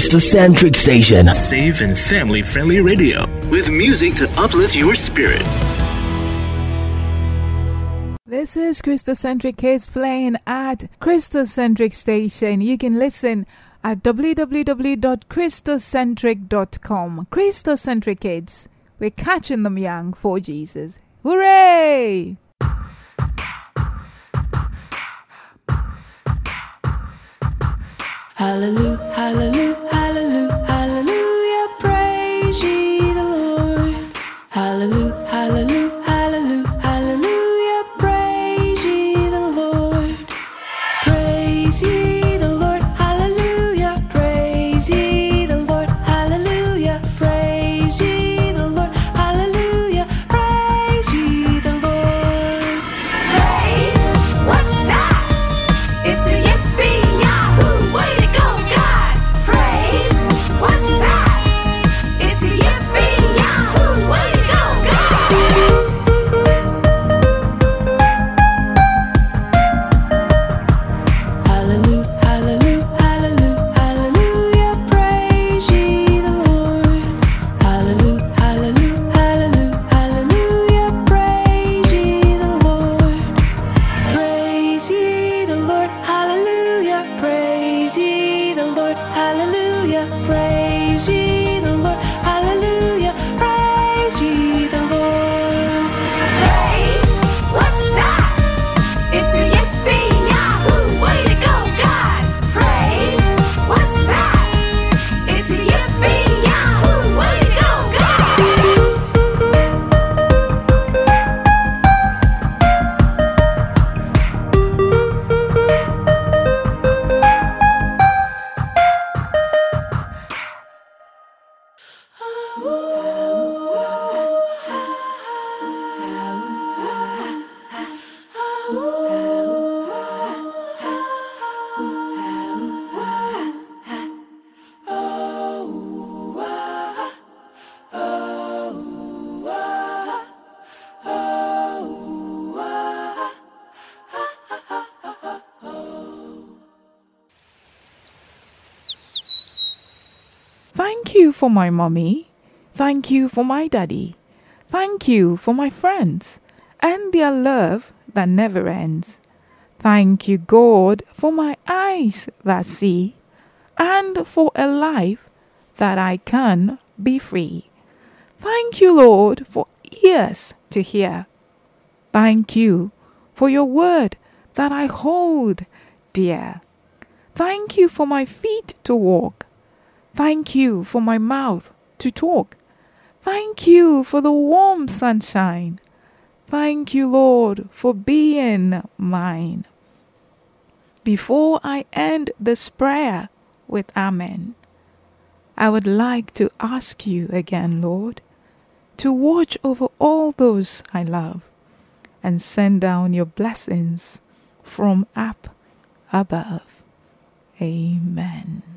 Christocentric station. Safe and family friendly radio with music to uplift your spirit. This is Christocentric Kids playing at Christocentric Station. You can listen at www.christocentric.com. Christocentric Kids, we're catching them young for Jesus. Hooray! Hallelujah, hallelujah, my mommy. Thank you for my daddy. Thank you for my friends and their love that never ends. Thank you, God, for my eyes that see and for a life that I can be free. Thank you, Lord, for ears to hear. Thank you for your word that I hold dear. Thank you for my feet to walk. Thank you for my mouth to talk. Thank you for the warm sunshine. Thank you, Lord, for being mine. Before I end this prayer with Amen, I would like to ask you again, Lord, to watch over all those I love and send down your blessings from up above. Amen.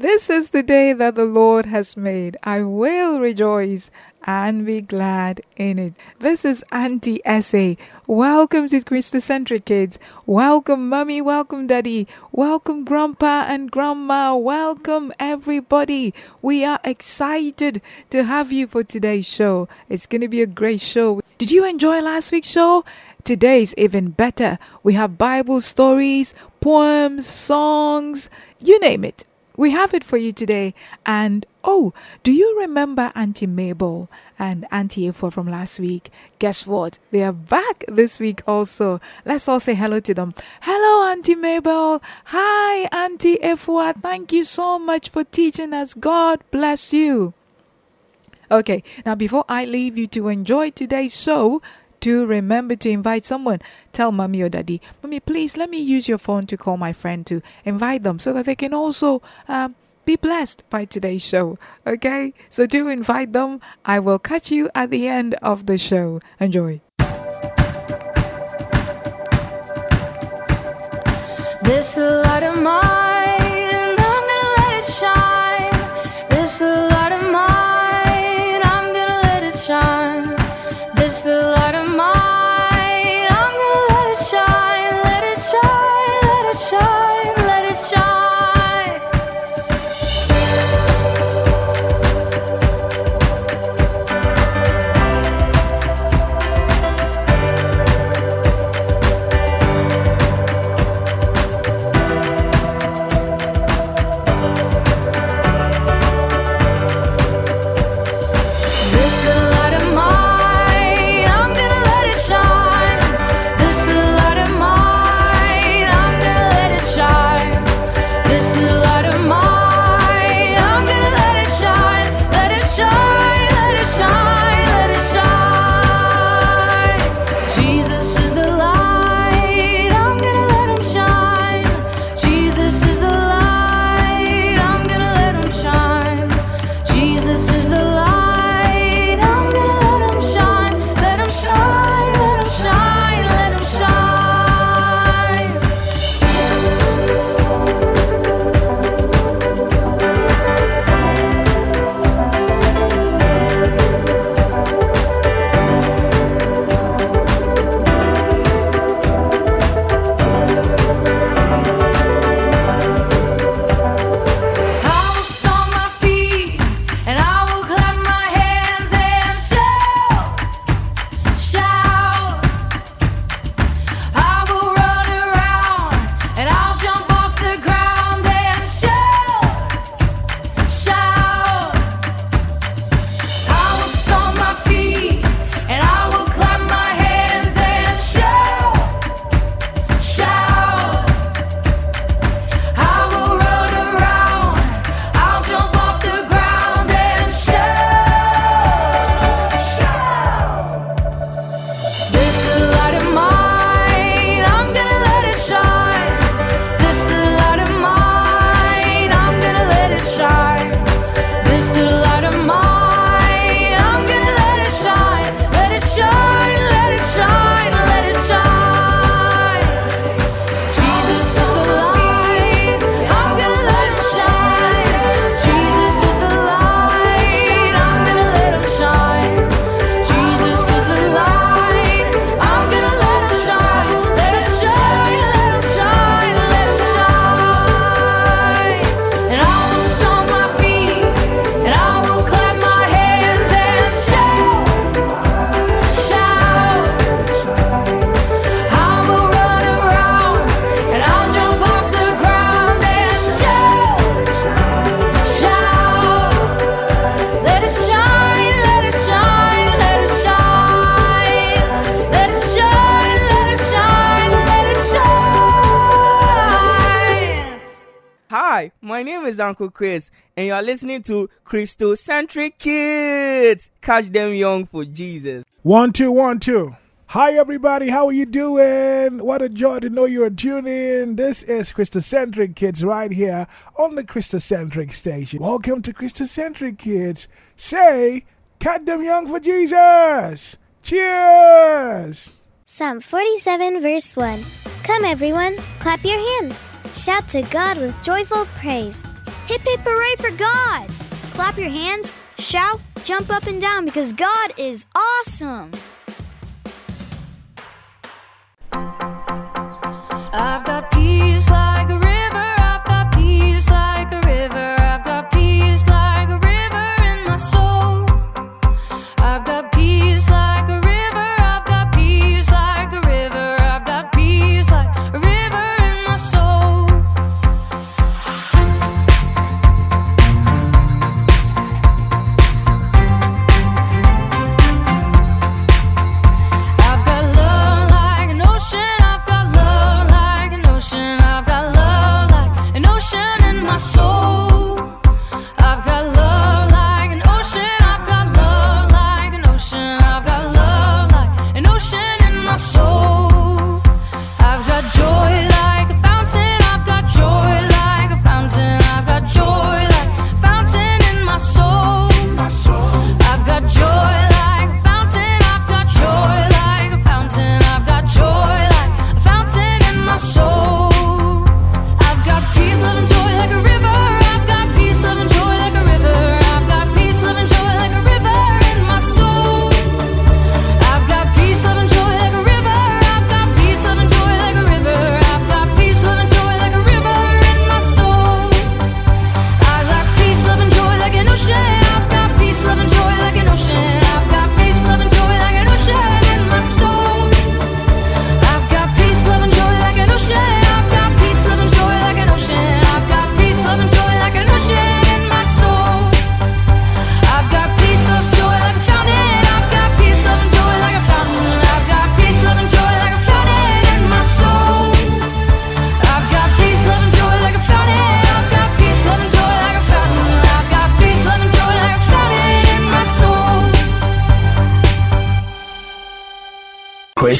This is the day that the Lord has made. I will rejoice and be glad in it. This is Auntie Essay. Welcome to Christocentric Kids. Welcome, Mummy. Welcome, Daddy. Welcome, Grandpa and Grandma. Welcome, everybody. We are excited to have you for today's show. It's going to be a great show. Did you enjoy last week's show? Today is even better. We have Bible stories, poems, songs, you name it. We have it for you today. And oh, do you remember Auntie Mabel and Auntie Efo from last week? Guess what? They are back this week also. Let's all say hello to them. Hello, Auntie Mabel. Hi, Auntie Efo. Thank you so much for teaching us. God bless you. Okay, now before I leave you to enjoy today's show, do remember to invite someone. Tell mommy or daddy, mommy, please let me use your phone to call my friend to invite them so that they can also um, be blessed by today's show. Okay, so do invite them. I will catch you at the end of the show. Enjoy. This the light of mine, Uncle Chris, and you are listening to Christocentric Kids. Catch them young for Jesus. One, two, one, two. Hi, everybody. How are you doing? What a joy to know you're tuning in. This is Christocentric Kids right here on the Christocentric station. Welcome to Christocentric Kids. Say, catch them young for Jesus. Cheers. Psalm 47, verse 1. Come, everyone, clap your hands. Shout to God with joyful praise. Hip hip hooray for God! Clap your hands, shout, jump up and down because God is awesome. I've got peace like a river. I've got peace like a river.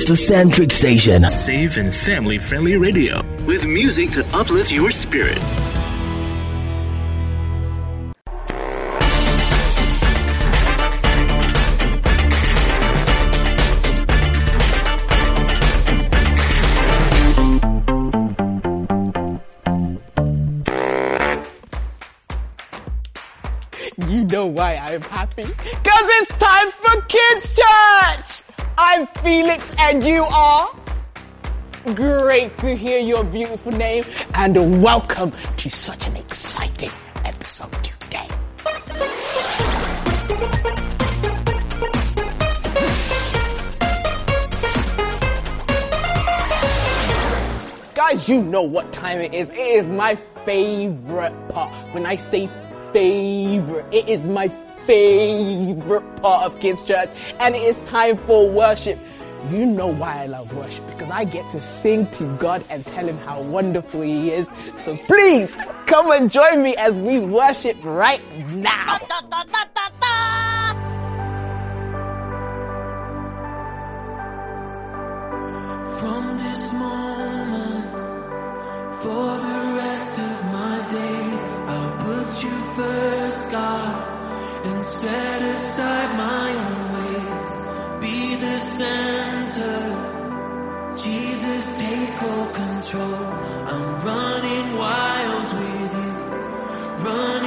Christocentric Station. Safe and family friendly radio with music to uplift your spirit. You know why I'm happy? Cause it's time for Kids Church! I'm Felix and you are? Great to hear your beautiful name and welcome to such an exciting episode today. Guys, you know what time it is. It is my favorite part. When I say favorite, it is my favorite part of Kids Church and it is time for worship. You know why I love worship because I get to sing to God and tell him how wonderful he is. So please come and join me as we worship right now. From this moment, for the rest of my days, I'll put you first, God, set aside my own ways. Be the center, Jesus, take all control. I'm running wild with you, running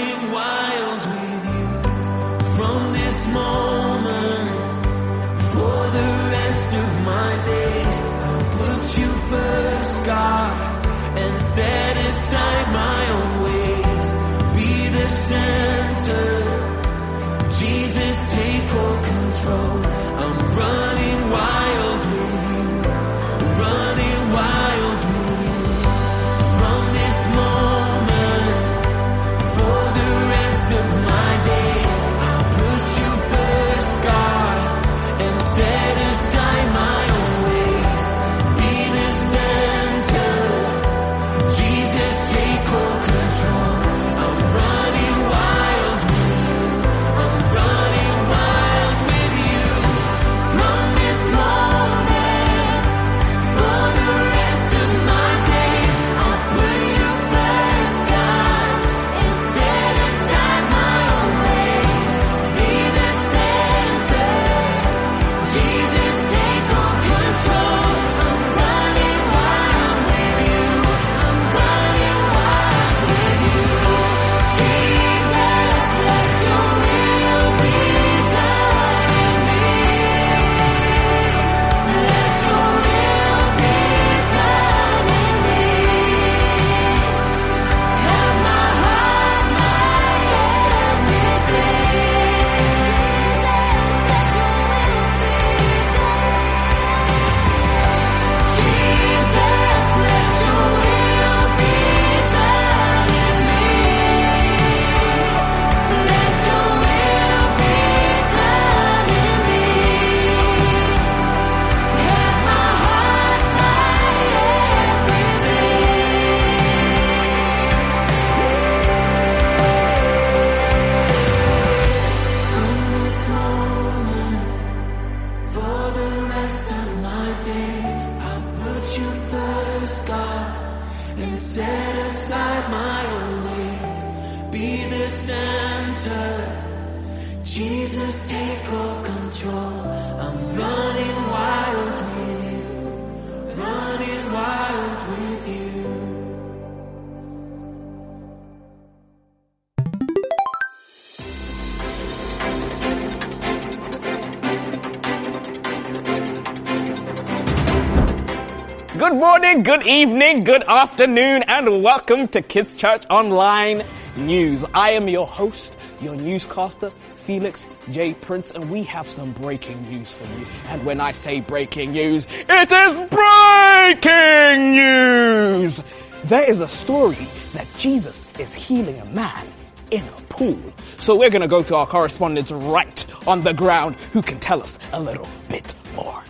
Good morning, good evening, good afternoon, and welcome to Kids Church Online News. I am your host, your newscaster, Felix J. Prince, and we have some breaking news for you. And when I say breaking news, it is breaking news! There is a story that Jesus is healing a man in a pool. So we're gonna go to our correspondent right on the ground who can tell us a little bit more.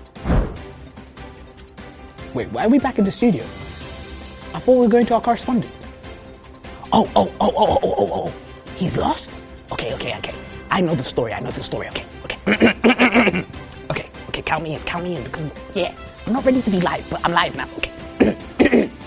Wait, why are we back in the studio? I thought we were going to our correspondent. Oh, oh, oh, oh, oh, oh, oh. oh. He's lost? Okay, okay, okay. I know the story. I know the story. Okay, okay. okay, okay, count me in, count me in because, yeah, I'm not ready to be live, but I'm live now. Okay.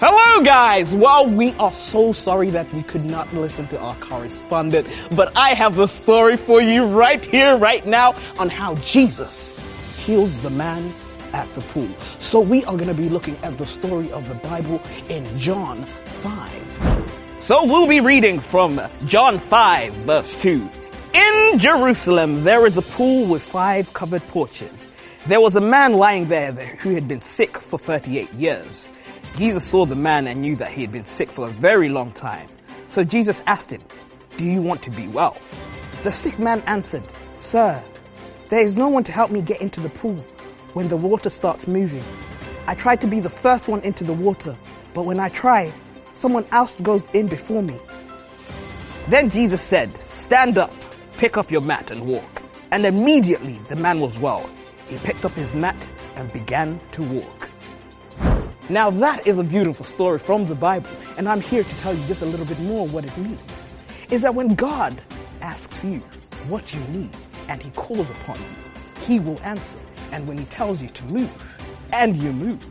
Hello, guys! Well, we are so sorry that we could not listen to our correspondent, but I have a story for you right here, right now, on how Jesus heals the man at the pool. So we are going to be looking at the story of the Bible in John 5. So we'll be reading from John 5 verse 2. In Jerusalem there is a pool with five covered porches. There was a man lying there who had been sick for 38 years. Jesus saw the man and knew that he had been sick for a very long time. So Jesus asked him, do you want to be well? The sick man answered, Sir, there is no one to help me get into the pool when the water starts moving. I try to be the first one into the water, but when I try, someone else goes in before me. Then Jesus said, Stand up, pick up your mat and walk. And immediately the man was well. He picked up his mat and began to walk. Now that is a beautiful story from the Bible, and I'm here to tell you just a little bit more what it means. Is that when God asks you what you need and he calls upon you, he will answer. And when he tells you to move, and you move,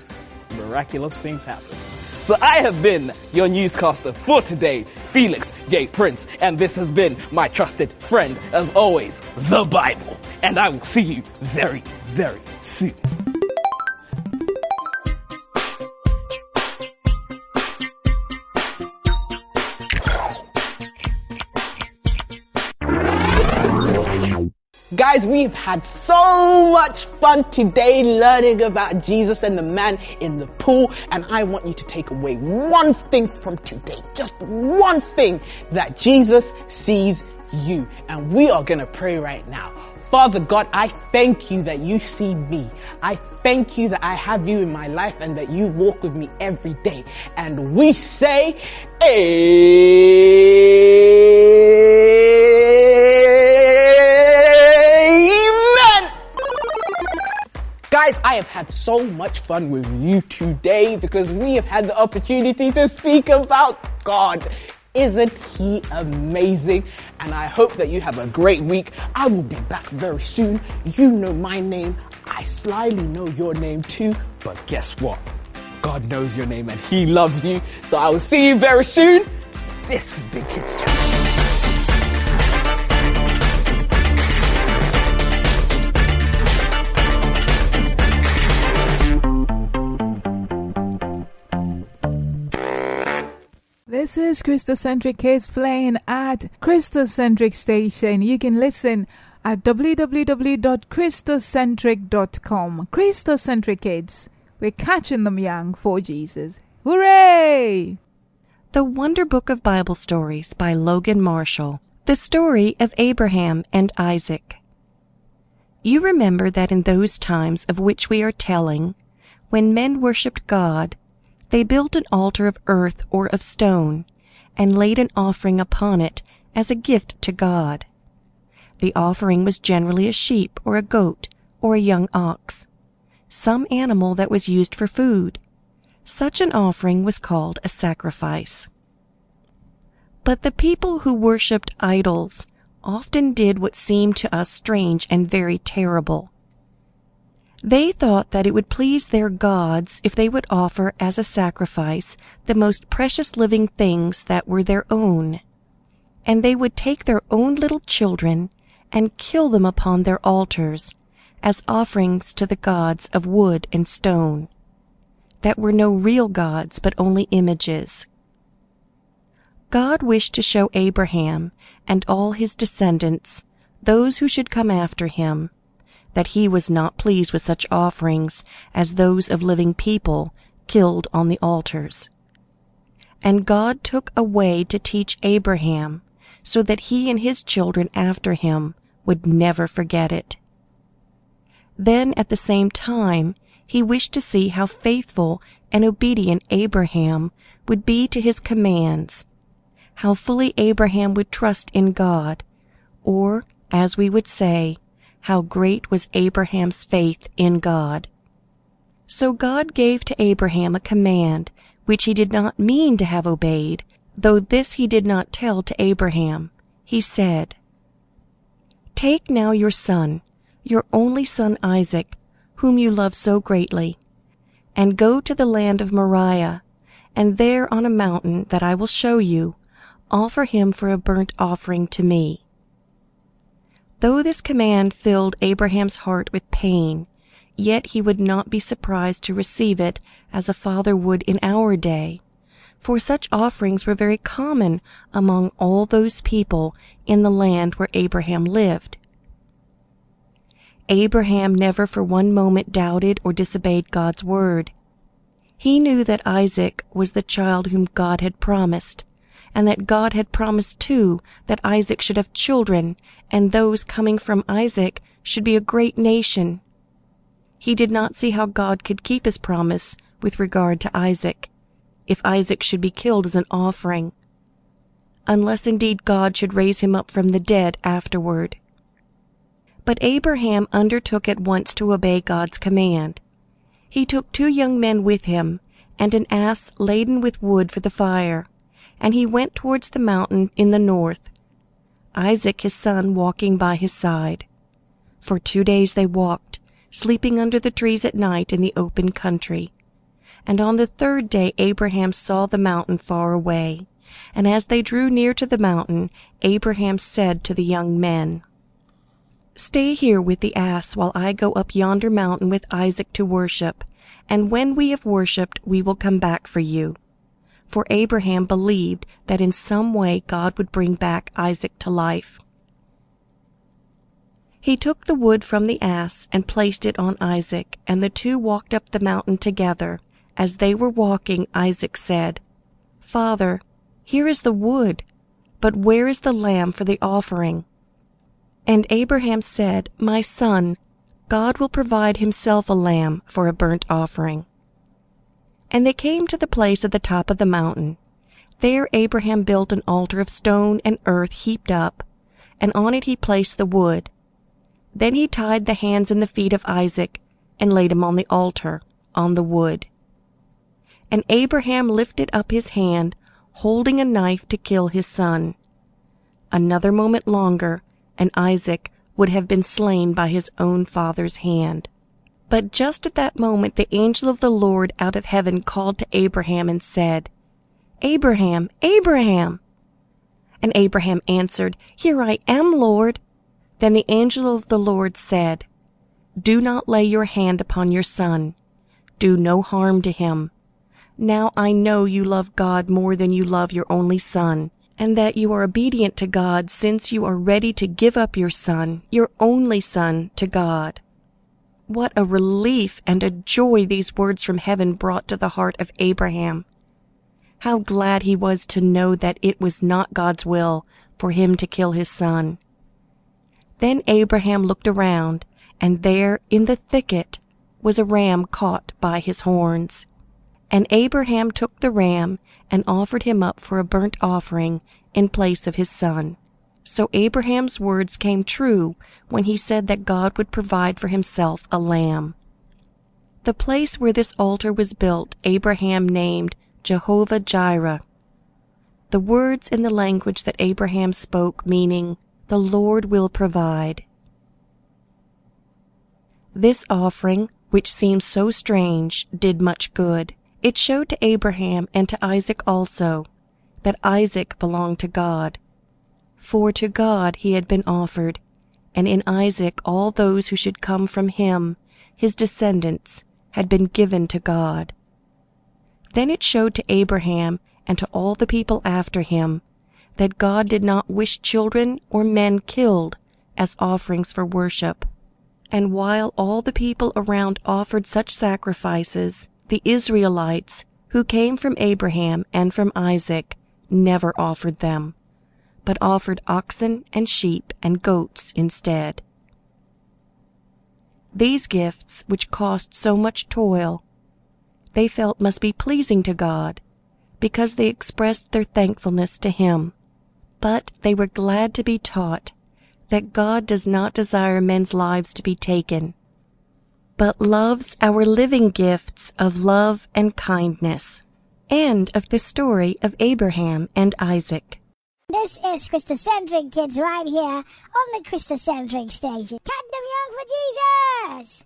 miraculous things happen. So I have been your newscaster for today, Felix J. Prince, and this has been my trusted friend, as always, the Bible. And I will see you very, very soon. Guys, we've had so much fun today learning about Jesus and the man in the pool. And I want you to take away one thing from today. Just one thing that Jesus sees you. And we are going to pray right now. Father God, I thank you that you see me. I thank you that I have you in my life and that you walk with me every day. And we say, Amen. Guys, I have had so much fun with you today because we have had the opportunity to speak about God. Isn't he amazing? And I hope that you have a great week. I will be back very soon. You know my name. I slyly know your name too. But guess what? God knows your name and he loves you. So I will see you very soon. This has been Kids Chat. This is Christocentric Kids playing at Christocentric Station. You can listen at www.christocentric.com. Christocentric Kids, we're catching them young for Jesus. Hooray! The Wonder Book of Bible Stories by Logan Marshall. The story of Abraham and Isaac. You remember that in those times of which we are telling, when men worshipped God, they built an altar of earth or of stone, and laid an offering upon it as a gift to God. The offering was generally a sheep or a goat or a young ox, some animal that was used for food. Such an offering was called a sacrifice. But the people who worshipped idols often did what seemed to us strange and very terrible. They thought that it would please their gods if they would offer as a sacrifice the most precious living things that were their own. and they would take their own little children and kill them upon their altars as offerings to the gods of wood and stone, that were no real gods but only images. God wished to show Abraham and all his descendants, those who should come after him, that he was not pleased with such offerings as those of living people killed on the altars. And God took a way to teach Abraham, so that he and his children after him would never forget it. Then at the same time, he wished to see how faithful and obedient Abraham would be to his commands, how fully Abraham would trust in God, or, as we would say, how great was Abraham's faith in God. So God gave to Abraham a command which he did not mean to have obeyed, though this he did not tell to Abraham. He said, Take now your son, your only son Isaac, whom you love so greatly, and go to the land of Moriah, and there on a mountain that I will show you, offer him for a burnt offering to me. Though this command filled Abraham's heart with pain, yet he would not be surprised to receive it as a father would in our day, for such offerings were very common among all those people in the land where Abraham lived. Abraham never for one moment doubted or disobeyed God's word. He knew that Isaac was the child whom God had promised, and that God had promised too that Isaac should have children, and those coming from Isaac should be a great nation. He did not see how God could keep his promise with regard to Isaac, if Isaac should be killed as an offering, unless indeed God should raise him up from the dead afterward. But Abraham undertook at once to obey God's command. He took two young men with him, and an ass laden with wood for the fire, and he went towards the mountain in the north, Isaac his son walking by his side. For two days they walked, sleeping under the trees at night in the open country. And on the third day Abraham saw the mountain far away. And as they drew near to the mountain, Abraham said to the young men, Stay here with the ass while I go up yonder mountain with Isaac to worship, and when we have worshipped, we will come back for you. For Abraham believed that in some way God would bring back Isaac to life. He took the wood from the ass and placed it on Isaac, and the two walked up the mountain together. As they were walking, Isaac said, Father, here is the wood, but where is the lamb for the offering? And Abraham said, My son, God will provide himself a lamb for a burnt offering. And they came to the place at the top of the mountain. There Abraham built an altar of stone and earth heaped up, and on it he placed the wood. Then he tied the hands and the feet of Isaac, and laid him on the altar, on the wood. And Abraham lifted up his hand, holding a knife to kill his son. Another moment longer, and Isaac would have been slain by his own father's hand. But just at that moment the angel of the Lord out of heaven called to Abraham and said, Abraham, Abraham! And Abraham answered, Here I am, Lord. Then the angel of the Lord said, Do not lay your hand upon your son. Do no harm to him. Now I know you love God more than you love your only son, and that you are obedient to God since you are ready to give up your son, your only son, to God. What a relief and a joy these words from heaven brought to the heart of Abraham. How glad he was to know that it was not God's will for him to kill his son. Then Abraham looked around, and there in the thicket was a ram caught by his horns. And Abraham took the ram and offered him up for a burnt offering in place of his son. So Abraham's words came true when he said that God would provide for himself a lamb. The place where this altar was built Abraham named Jehovah Jireh. The words in the language that Abraham spoke meaning, the Lord will provide. This offering, which seems so strange, did much good. It showed to Abraham and to Isaac also that Isaac belonged to God. For to God he had been offered, and in Isaac all those who should come from him, his descendants, had been given to God. Then it showed to Abraham and to all the people after him that God did not wish children or men killed as offerings for worship. And while all the people around offered such sacrifices, the Israelites, who came from Abraham and from Isaac, never offered them, but offered oxen and sheep and goats instead. These gifts, which cost so much toil, they felt must be pleasing to God, because they expressed their thankfulness to Him. But they were glad to be taught that God does not desire men's lives to be taken, but loves our living gifts of love and kindness. End of the story of Abraham and Isaac. This is Christocentric Kids right here on the Christocentric station. Cut them young for Jesus!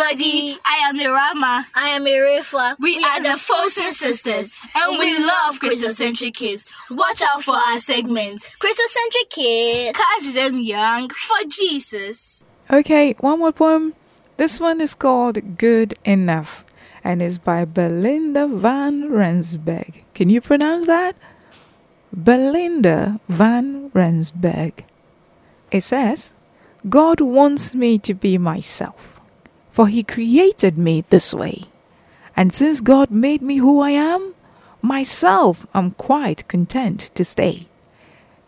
Everybody, I am Irama. I am Irifa. We, we are the Fosun sisters and we love Christocentric kids. Watch out for our segments. Christocentric kids. Catch them young for Jesus. Okay, one more poem. This one is called Good Enough and is by Belinda van Rensburg. Can you pronounce that? Belinda van Rensburg. It says, God wants me to be myself, for He created me this way. And since God made me who I am, myself I'm quite content to stay.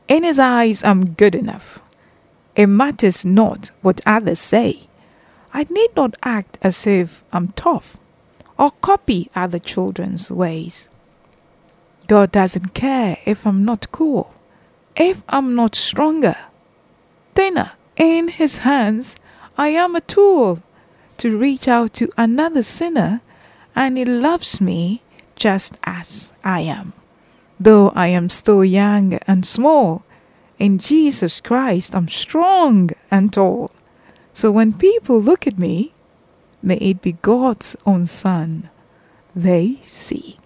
In His eyes, I'm good enough. It matters not what others say. I need not act as if I'm tough or copy other children's ways. God doesn't care if I'm not cool, if I'm not stronger, thinner in his hands, I am a tool to reach out to another sinner, and he loves me just as I am. Though I am still young and small, in Jesus Christ I'm strong and tall. So when people look at me, may it be God's own Son they see.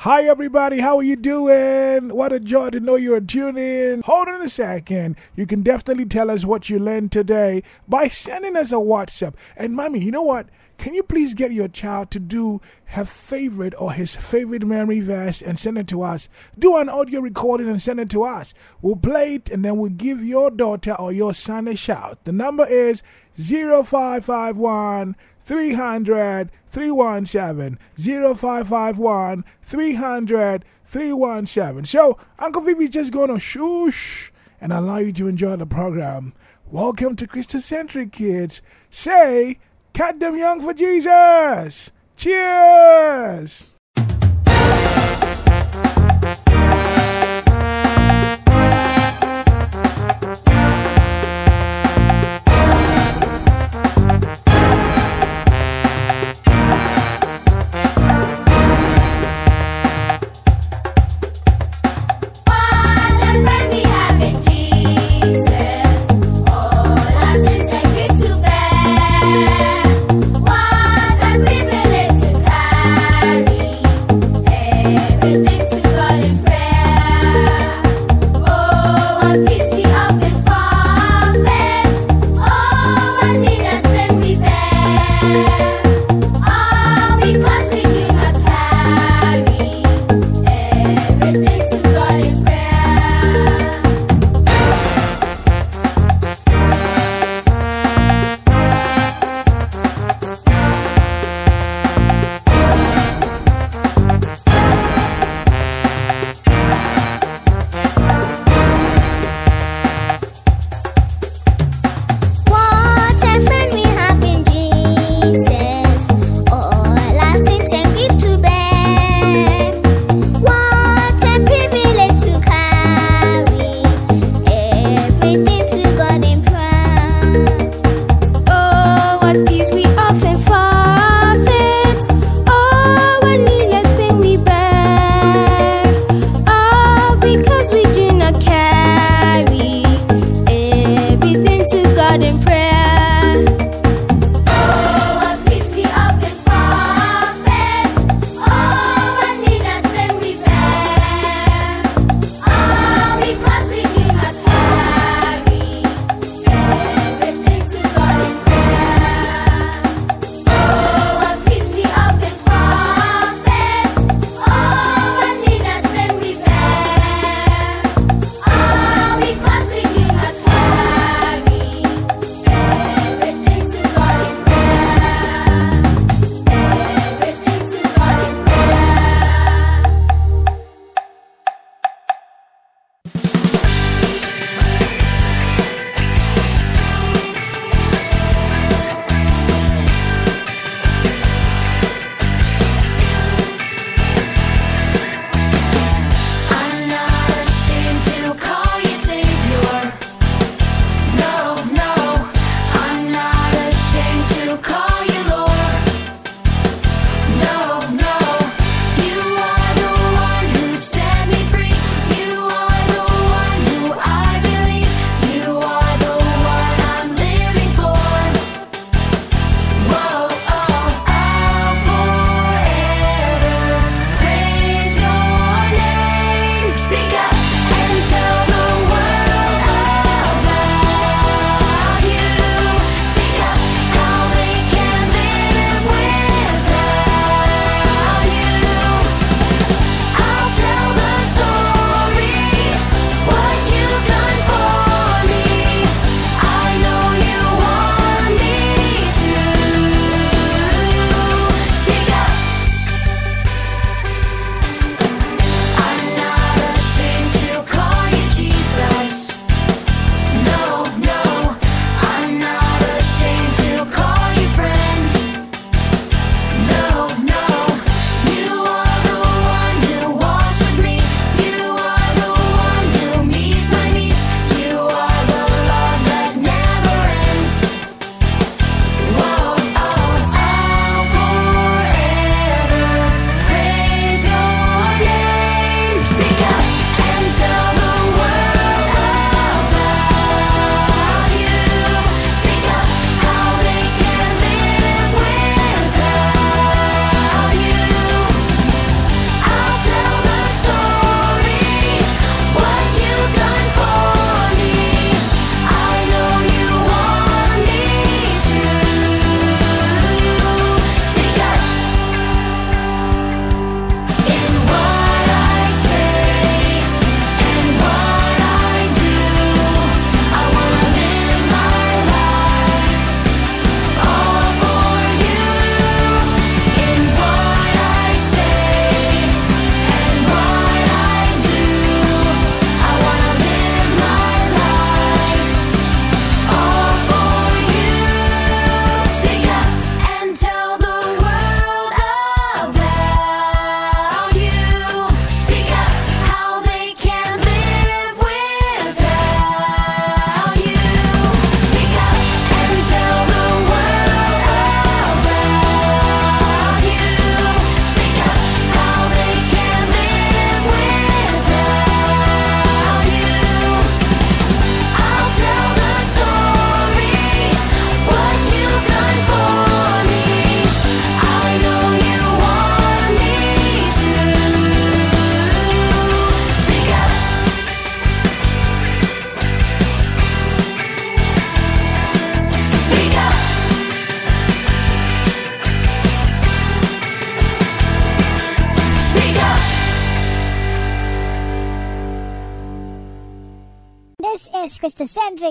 Hi, everybody. How are you doing? What a joy to know you're tuning. Hold on a second. You can definitely tell us what you learned today by sending us a WhatsApp. And, mommy, you know what? Can you please get your child to do her favorite or his favorite memory verse and send it to us? Do an audio recording and send it to us. We'll play it and then we'll give your daughter or your son a shout. The number is 0551 300 317 0551 300 317. So, Uncle Phoebe's just going to shoosh and allow you to enjoy the program. Welcome to Christocentric Kids. Say, cut them young for Jesus. Cheers.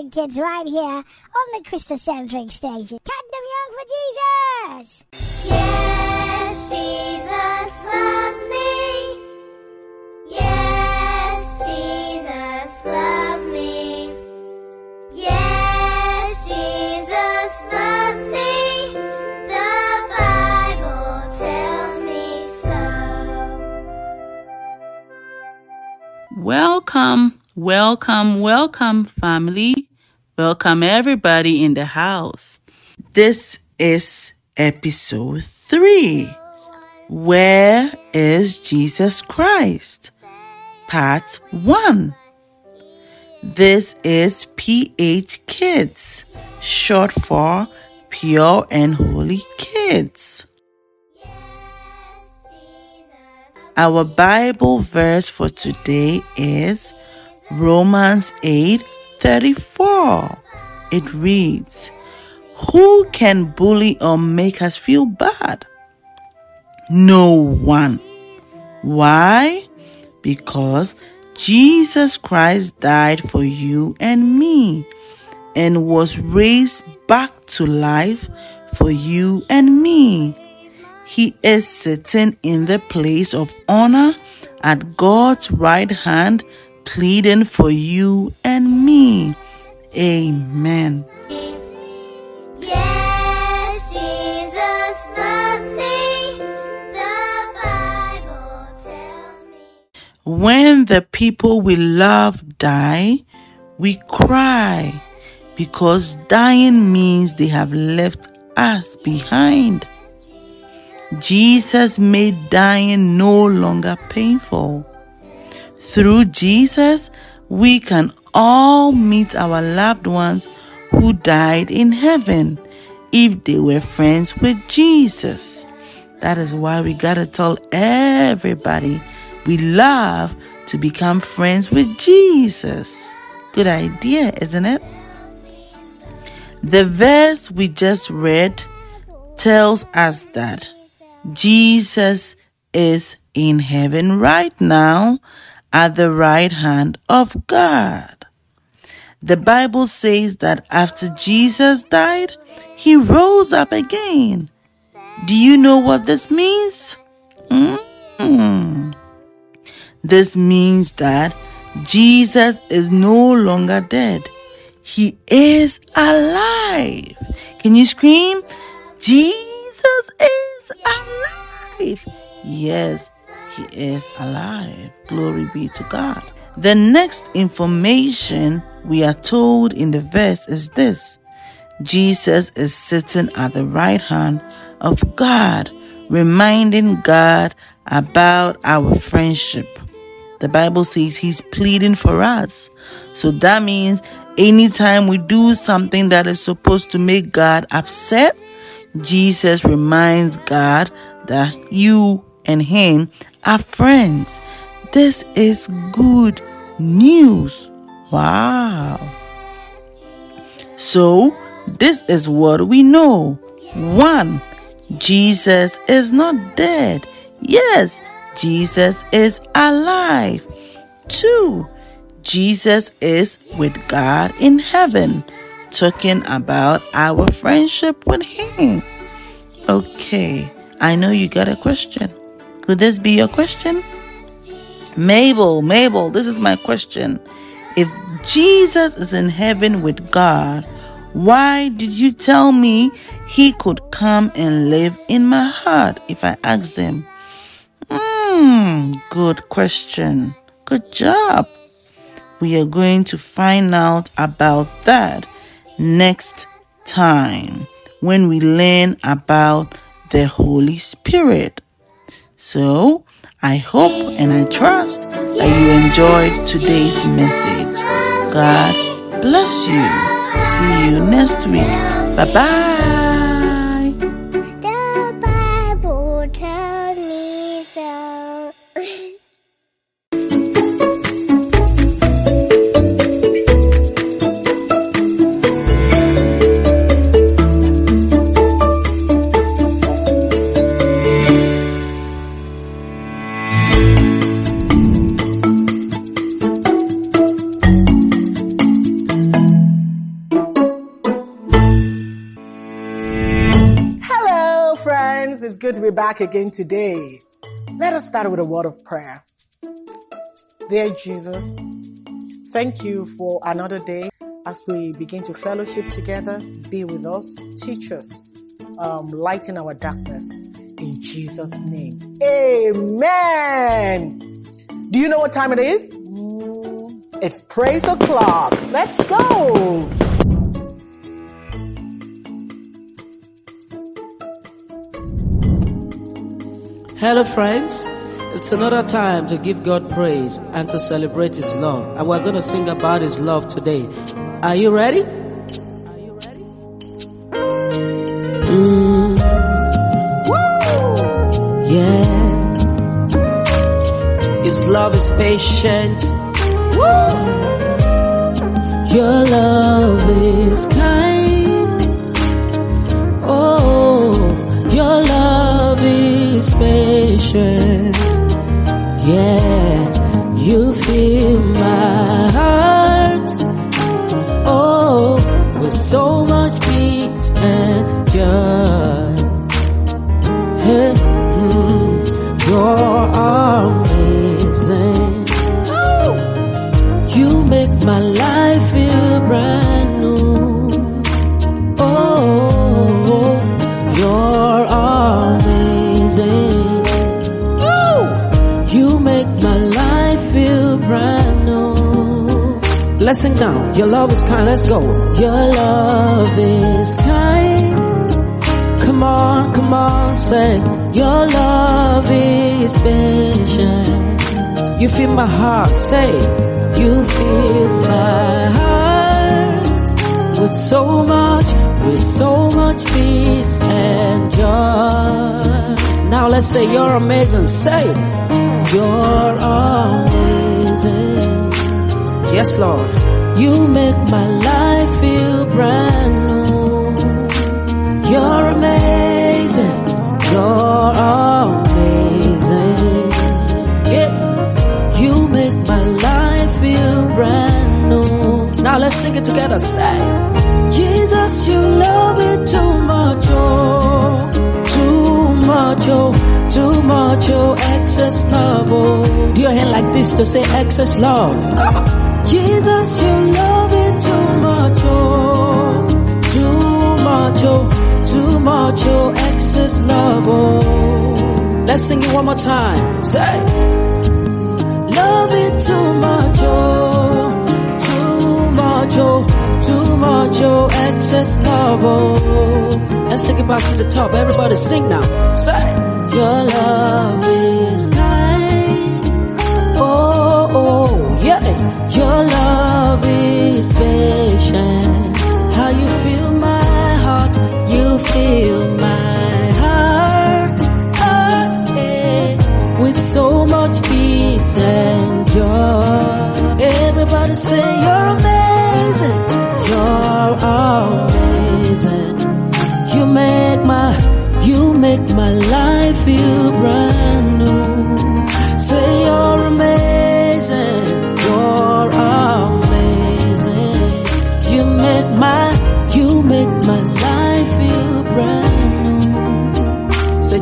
Christocentric Kids right here on the Christocentric station. Cut them young for Jesus! Yes, Jesus loves me. Yes, Jesus loves me. Yes, Jesus loves me. The Bible tells me so. Welcome, welcome, welcome, family. Welcome, everybody in the house. This is episode 3. Where is Jesus Christ? Part 1. This is PH Kids, short for Pure and Holy Kids. Our Bible verse for today is Romans 8 34. It reads, Who can bully or make us feel bad? No one. Why? Because Jesus Christ died for you and me and was raised back to life for you and me. He is sitting in the place of honor at God's right hand, pleading for you and me. Amen. Yes, Jesus loves me. The Bible tells me. When the people we love die, we cry because dying means they have left us behind. Jesus made dying no longer painful. Through Jesus, we can all meet our loved ones who died in heaven if they were friends with Jesus. That is why we gotta tell everybody we love to become friends with Jesus. Good idea, isn't it? The verse we just read tells us that Jesus is in heaven right now at the right hand of God. The Bible says that after Jesus died, he rose up again. Do you know what this means? Mm. This means that Jesus is no longer dead. He is alive. Can you scream? Jesus is alive. Yes, he is alive. Glory be to God. The next information we are told in the verse is this Jesus is sitting at the right hand of God, reminding God about our friendship. The Bible says he's pleading for us. So that means anytime we do something that is supposed to make God upset, Jesus reminds God that you and him are friends. This is good news. Wow. So, this is what we know. One, Jesus is not dead. Yes, Jesus is alive. Two, Jesus is with God in heaven, talking about our friendship with Him. Okay, I know you got a question. Could this be your question? Mabel, Mabel, this is my question. If Jesus is in heaven with God, why did you tell me he could come and live in my heart if I asked him? Hmm, good question. Good job. We are going to find out about that next time when we learn about the Holy Spirit. So, I hope and I trust that you enjoyed today's message. God bless you. See you next week. Bye bye. Good to be back again today. Let us start with a word of prayer. Dear Jesus, thank you for another day as we begin to fellowship together. Be with us, teach us, um, lighten our darkness. In Jesus' name. Amen. Do you know what time it is? It's praise o'clock. Let's go. Hello, friends. It's another time to give God praise and to celebrate His love. And we're going to sing about His love today. Are you ready? Are you ready? Woo! Yeah. His love is patient. Woo! Your love is kind. Oh, your love is patient. Yeah, you feel my heart. Oh, with so much peace and joy. Let's sing now. Your love is kind. Let's go. Your love is kind. Come on, come on, say. Your love is patient. You feel my heart, say. You feel my heart with so much, with so much peace and joy. Now let's say you're amazing. Say, you're amazing. Yes, Lord. You make my life feel brand new. You're amazing. You're amazing. Yeah. You make my life feel brand new. Now let's sing it together. Say, Jesus, you love me too much, oh, too much, oh, too much, oh, excess love, oh. Do your hand like this to say excess love. Come on. Jesus, you love me too much, oh, too much, oh, too much, oh, excess love, oh. Let's sing it one more time. Say, love it too much, oh, too much, oh, too much, oh, excess love, oh. Let's take it back to the top. Everybody sing now. Say, your love is Your love is patient. How you feel my heart, you feel my heart, heart, eh, with so much peace and joy. Everybody say you're amazing, you're amazing. You make my, you make my life feel brand new. Say you're amazing,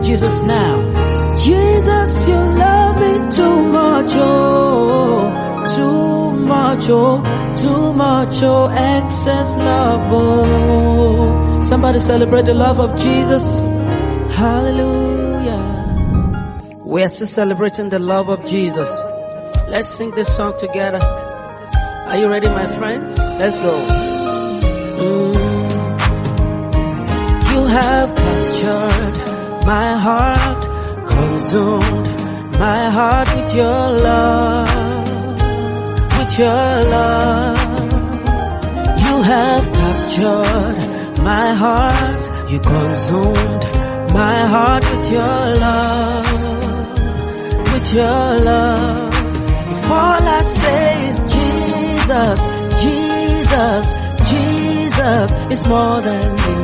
Jesus now. Jesus, you love me too much, oh, too much, oh, too much, oh, excess love, oh. Somebody celebrate the love of Jesus. Hallelujah. We are still celebrating the love of Jesus. Let's sing this song together. Are you ready, my friends? Let's go. Mm. You have captured my heart, consumed my heart with your love, with your love. You have captured my heart, you consumed my heart with your love, with your love. If all I say is Jesus, Jesus, Jesus, it's more than enough.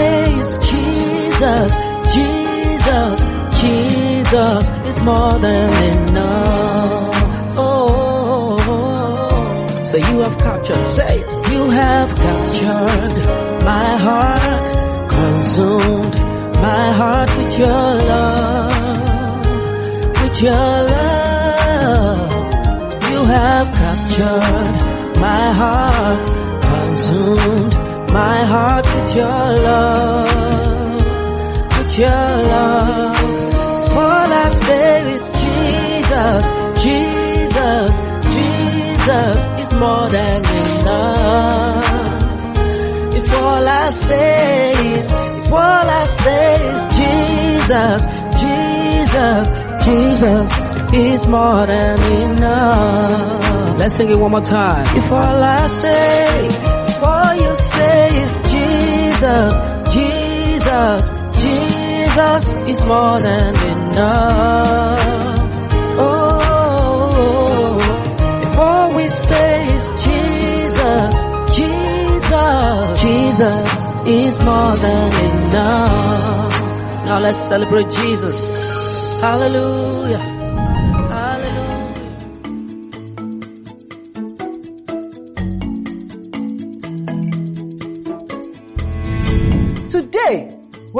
Is Jesus, Jesus, Jesus, it's more than enough. Oh, oh, oh, Say you have captured. Say you have captured my heart, consumed my heart with your love, with your love. You have captured my heart, consumed my heart with your love, with your love. All I say is Jesus, Jesus, Jesus is more than enough. If all I say is, if all I say is Jesus, Jesus, Jesus is more than enough. Let's sing it one more time. If all I say, say is Jesus, Jesus, Jesus is more than enough. Oh, if all we say is Jesus, Jesus, Jesus is more than enough. Now let's celebrate Jesus. Hallelujah. Hallelujah.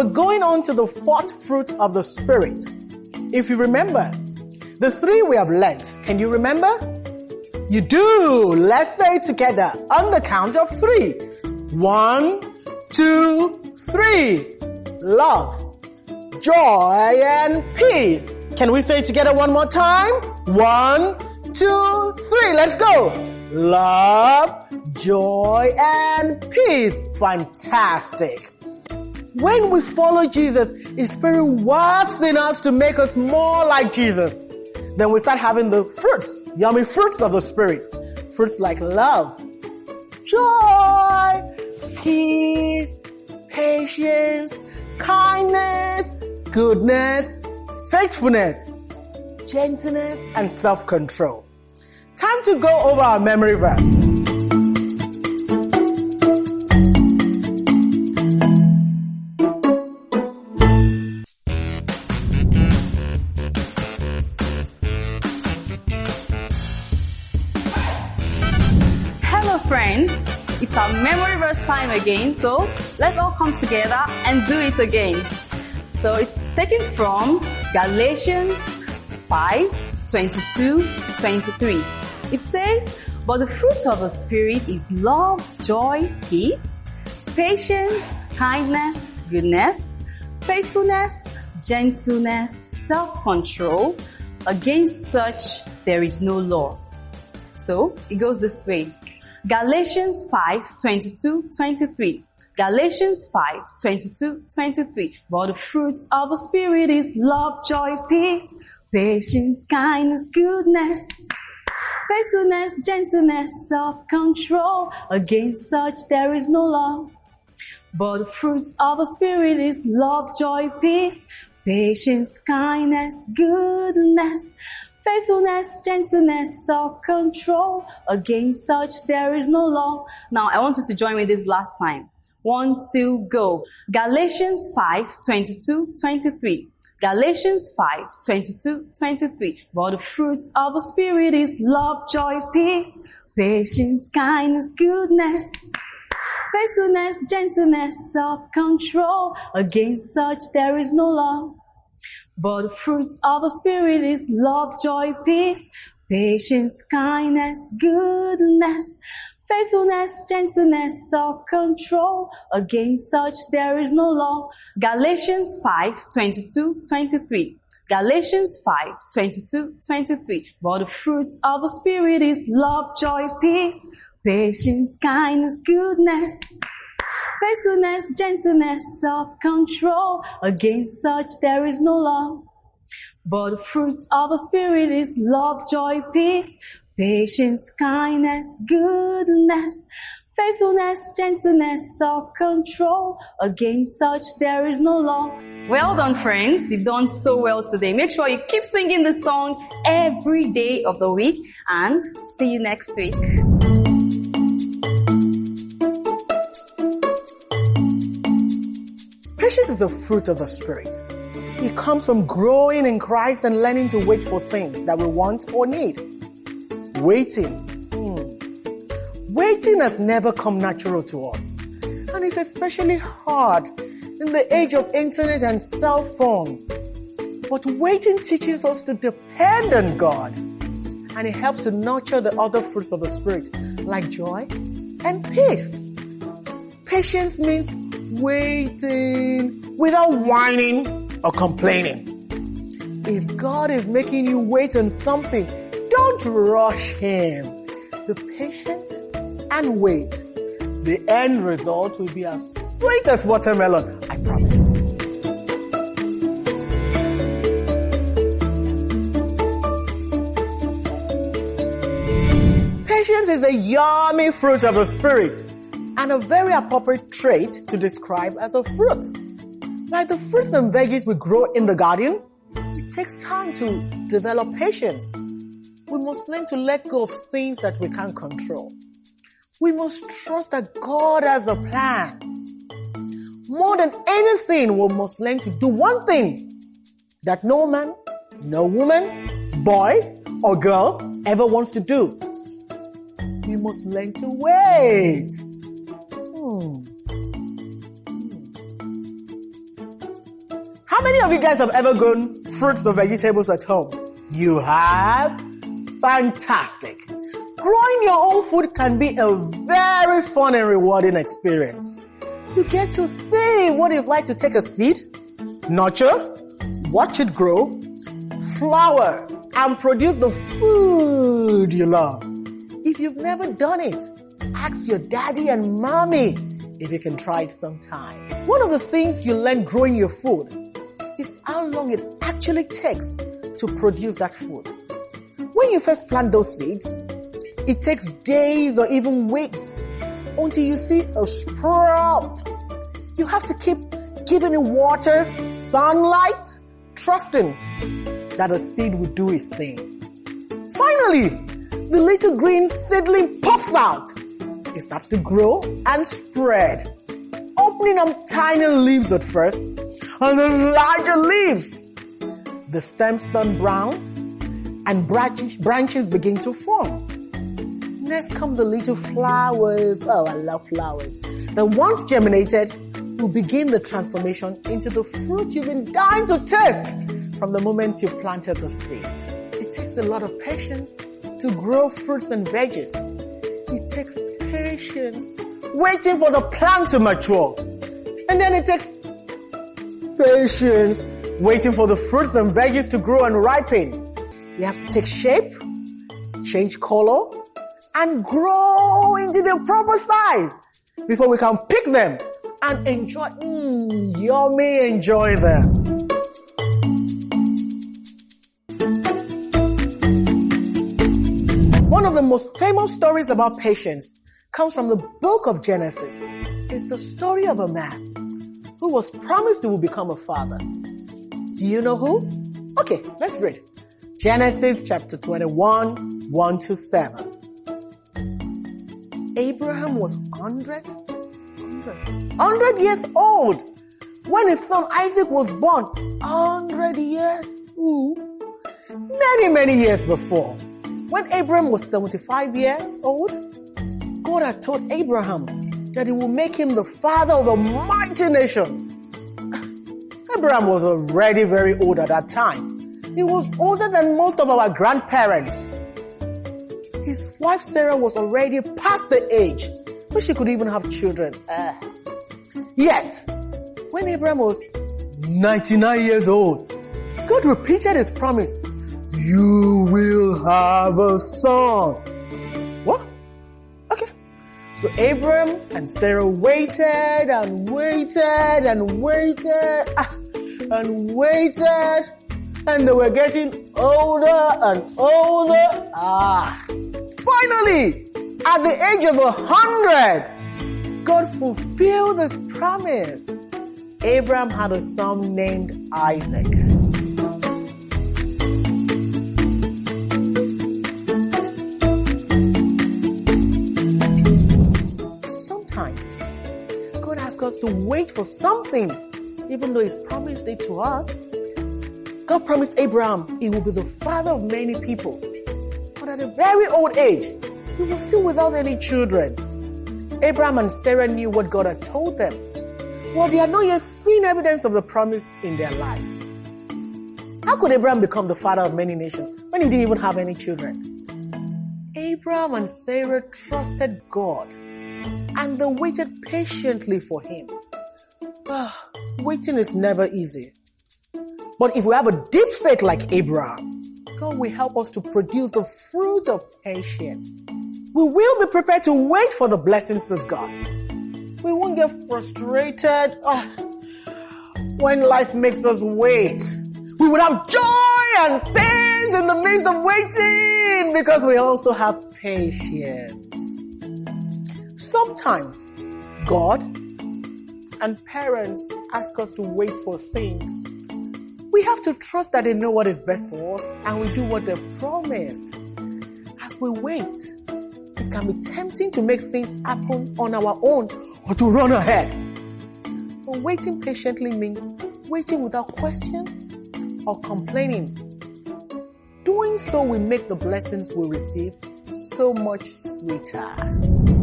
We're going on to the fourth fruit of the Spirit. If you remember, the three we have learnt, can you remember? You do. Let's say it together on the count of three. One, two, three. Love, joy, and peace. Can we say it together one more time? One, two, three. Let's go. Love, joy, and peace. Fantastic. When we follow Jesus, His Spirit works in us to make us more like Jesus. Then we start having the fruits, yummy fruits of the Spirit. Fruits like love, joy, peace, patience, kindness, goodness, faithfulness, gentleness, and self-control. Time to go over our memory verse. Time again. So let's all come together and do it again. So it's taken from Galatians 5 22 23. It says, But the fruit of the Spirit is love, joy, peace, patience, kindness, goodness, faithfulness, gentleness, self control. Against such there is no law. So it goes this way. Galatians 5, 22, 23. Galatians 5, 22, 23. But the fruits of the Spirit is love, joy, peace, patience, kindness, goodness, faithfulness, gentleness, self-control. Against such there is no law. But the fruits of the Spirit is love, joy, peace, patience, kindness, goodness, faithfulness, gentleness, self-control. Against such there is no law. Now I want you to join me this last time. One, two, go. Galatians 5, 22, 23. Galatians 5, 22, 23. But the fruits of the Spirit is love, joy, peace, patience, kindness, goodness, faithfulness, gentleness, self-control. Against such there is no law. But the fruits of the Spirit is love, joy, peace, patience, kindness, goodness, faithfulness, gentleness, self-control. Against such there is no law. Galatians 5, 22, 23. Galatians 5, 22, 23. But the fruits of the Spirit is love, joy, peace, patience, kindness, goodness, faithfulness, gentleness, self-control. Against such there is no law. But the fruits of the Spirit is love, joy, peace, patience, kindness, goodness, faithfulness, gentleness, self-control. Against such there is no law. Well done, friends. You've done so well today. Make sure you keep singing the song every day of the week and see you next week. Patience is a fruit of the Spirit. It comes from growing in Christ and learning to wait for things that we want or need. Waiting. Hmm. Waiting has never come natural to us. And it's especially hard in the age of internet and cell phone. But waiting teaches us to depend on God. And it helps to nurture the other fruits of the Spirit, like joy and peace. Patience means waiting without whining or complaining. If God is making you wait on something, don't rush Him. Be patient and wait. The end result will be as sweet as watermelon, I promise. Patience is a yummy fruit of the Spirit and a very appropriate trait to describe as a fruit. Like the fruits and veggies we grow in the garden, it takes time to develop patience. We must learn to let go of things that we can't control. We must trust that God has a plan. More than anything, we must learn to do one thing that no man, no woman, boy, or girl ever wants to do. We must learn to wait. How many of you guys have ever grown fruits or vegetables at home? You have? Fantastic. Growing your own food can be a very fun and rewarding experience. You get to see what it's like to take a seed, nurture, watch it grow, flower, and produce the food you love. If you've never done it, ask your daddy and mommy if you can try it sometime. One of the things you learn growing your food is how long it actually takes to produce that food. When you first plant those seeds, it takes days or even weeks until you see a sprout. You have to keep giving it water, sunlight, trusting that a seed will do its thing. Finally, the little green seedling pops out. It starts to grow and spread, opening up tiny leaves at first, and then larger leaves. The stems turn brown and branches, branches begin to form. Next come the little flowers. Oh, I love flowers. Then once germinated, will begin the transformation into the fruit you've been dying to taste from the moment you planted the seed. It takes a lot of patience to grow fruits and veggies. It takes patience waiting for the plant to mature. And then it takes patience waiting for the fruits and veggies to grow and ripen. You have to take shape, change color, and grow into the proper size before we can pick them and enjoy, mm, yummy, enjoy them. One of the most famous stories about patience comes from the book of Genesis. It's the story of a man who was promised he would become a father. Do you know who? Okay, let's read. Genesis chapter 21, 1 to 7. Abraham was 100, 100, 100 years old when his son Isaac was born. 100 years. Ooh. Many, many years before. When Abraham was 75 years old, God had told Abraham that he would make him the father of a mighty nation. Abraham was already very old at that time. He was older than most of our grandparents. His wife Sarah was already past the age where she could even have children. Uh, yet, when Abraham was 99 years old, God repeated his promise. You will have a son. So Abram and Sarah waited and waited and waited ah, and waited and they were getting older and older. Ah. Finally, at the age of a hundred, God fulfilled his promise. Abraham had a son named Isaac. To wait for something, even though He's promised it to us. God promised Abraham he will be the father of many people. But at a very old age, he was still without any children. Abraham and Sarah knew what God had told them. Well, they had not yet seen evidence of the promise in their lives. How could Abraham become the father of many nations when he didn't even have any children? Abraham and Sarah trusted God and they waited patiently for him. Ah, waiting is never easy. But if we have a deep faith like Abraham, God will help us to produce the fruit of patience. We will be prepared to wait for the blessings of God. We won't get frustrated ah, when life makes us wait. We will have joy and peace in the midst of waiting because we also have patience. Sometimes God and parents ask us to wait for things. We have to trust that they know what is best for us and we do what they've promised. As we wait, it can be tempting to make things happen on our own or to run ahead. But waiting patiently means waiting without question or complaining. Doing so will make the blessings we receive so much sweeter.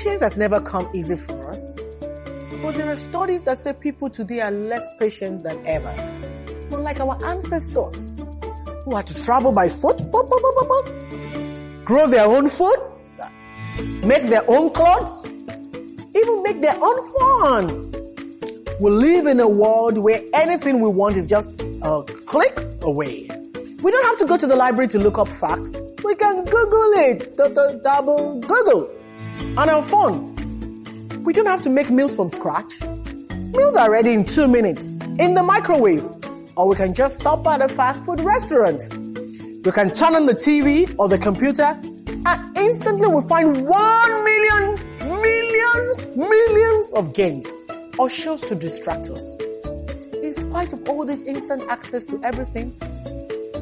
Patience has never come easy for us. But there are studies that say people today are less patient than ever. Unlike our ancestors who had to travel by foot, grow their own food, make their own clothes, even make their own fun. We live in a world where anything we want is just a click away. We don't have to go to the library to look up facts. We can Google it, double Google on our phone. We don't have to make meals from scratch. Meals are ready in two minutes in the microwave, or we can just stop at a fast food restaurant. We can turn on the TV or the computer and instantly we find one million, millions, millions of games or shows to distract us. In spite of all this instant access to everything,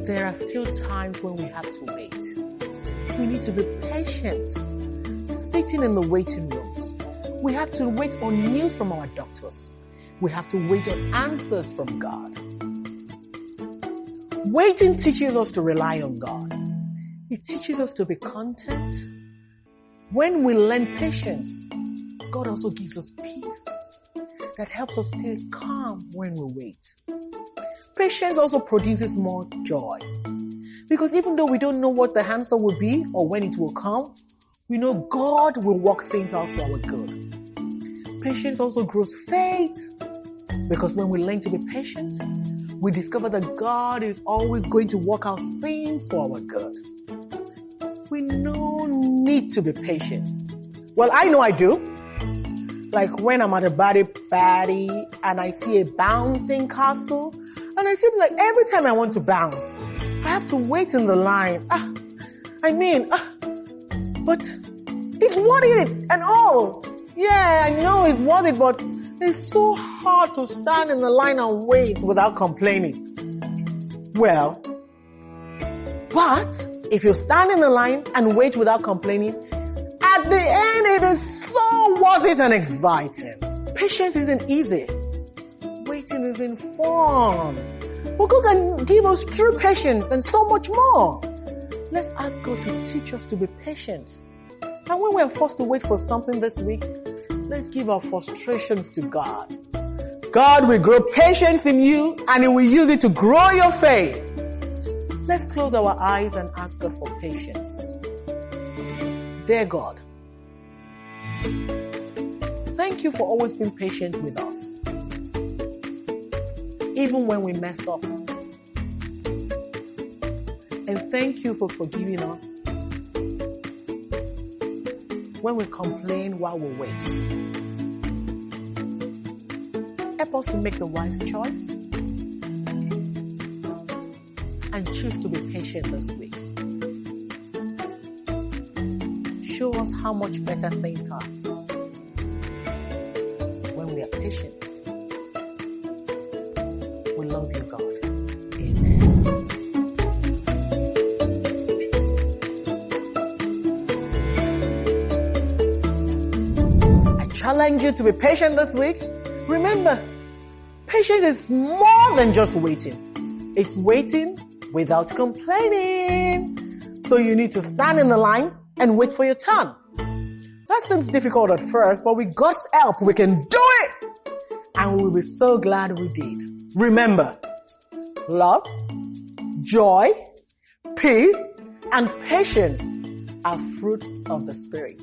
there are still times when we have to wait. We need to be patient, sitting in the waiting rooms. We have to wait on news from our doctors. We have to wait on answers from God. Waiting teaches us to rely on God. It teaches us to be content. When we learn patience, God also gives us peace that helps us stay calm when we wait. Patience also produces more joy. Because even though we don't know what the answer will be or when it will come, we know God will work things out for our good. Patience also grows faith. Because when we learn to be patient, we discover that God is always going to work out things for our good. We no need to be patient. Well, I know I do. Like when I'm at a body party and I see a bouncing castle and I seem like every time I want to bounce, I have to wait in the line. Ah, I mean, ah, but it's worth it and all. Yeah, I know it's worth it, but it's so hard to stand in the line and wait without complaining. Well, but if you stand in the line and wait without complaining, at the end it is so worth it and exciting. Patience isn't easy. Waiting isn't fun. But God can give us true patience and so much more. Let's ask God to teach us to be patient. And when we're forced to wait for something this week, let's give our frustrations to God. God will grow patience in you and He will use it to grow your faith. Let's close our eyes and ask God for patience. Dear God, thank you for always being patient with us. Even when we mess up. And thank you for forgiving us when we complain while we wait. Help us to make the wise choice and choose to be patient this week. Show us how much better things are when we are patient. challenge you to be patient this week. Remember, patience is more than just waiting. It's waiting without complaining. So you need to stand in the line and wait for your turn. That seems difficult at first, but with God's help, we can do it! And we'll be so glad we did. Remember, love, joy, peace, and patience are fruits of the Spirit.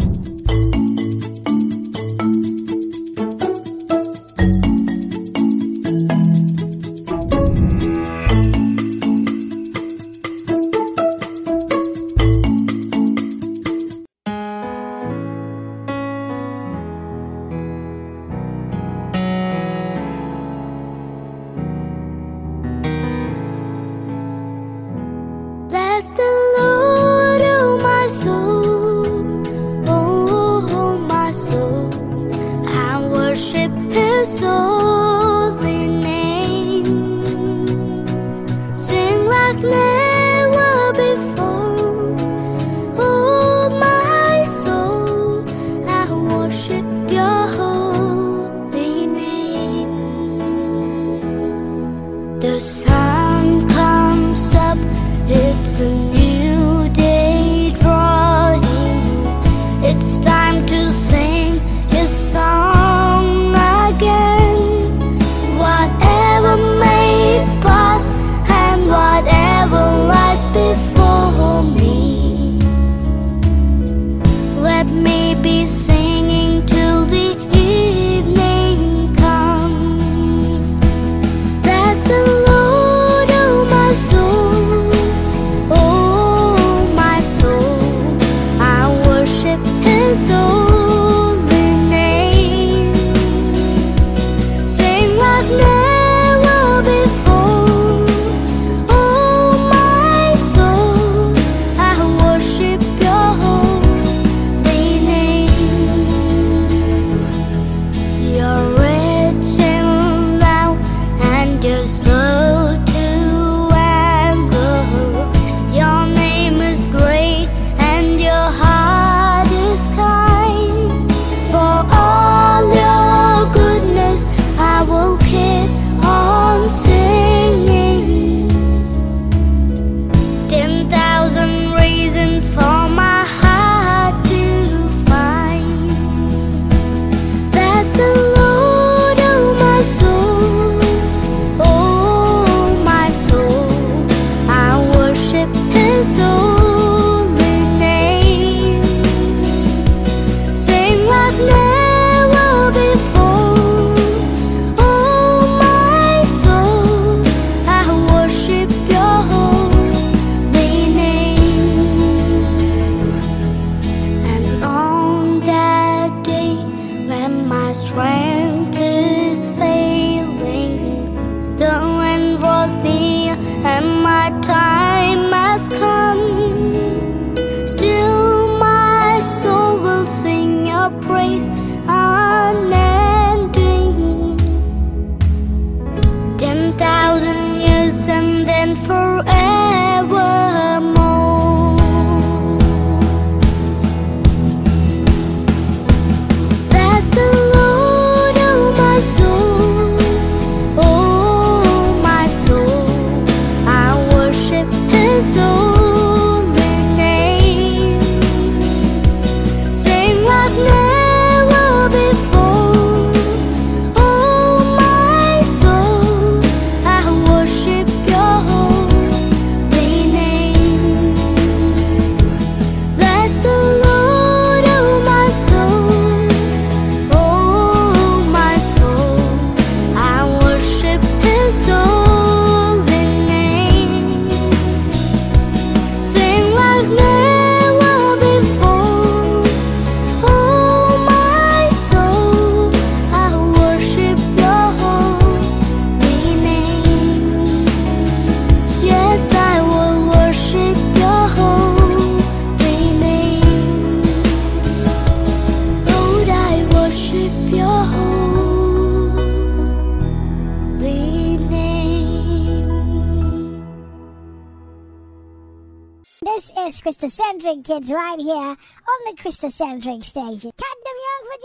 Kids right here on the Crystal Christocentric station. Cut them young for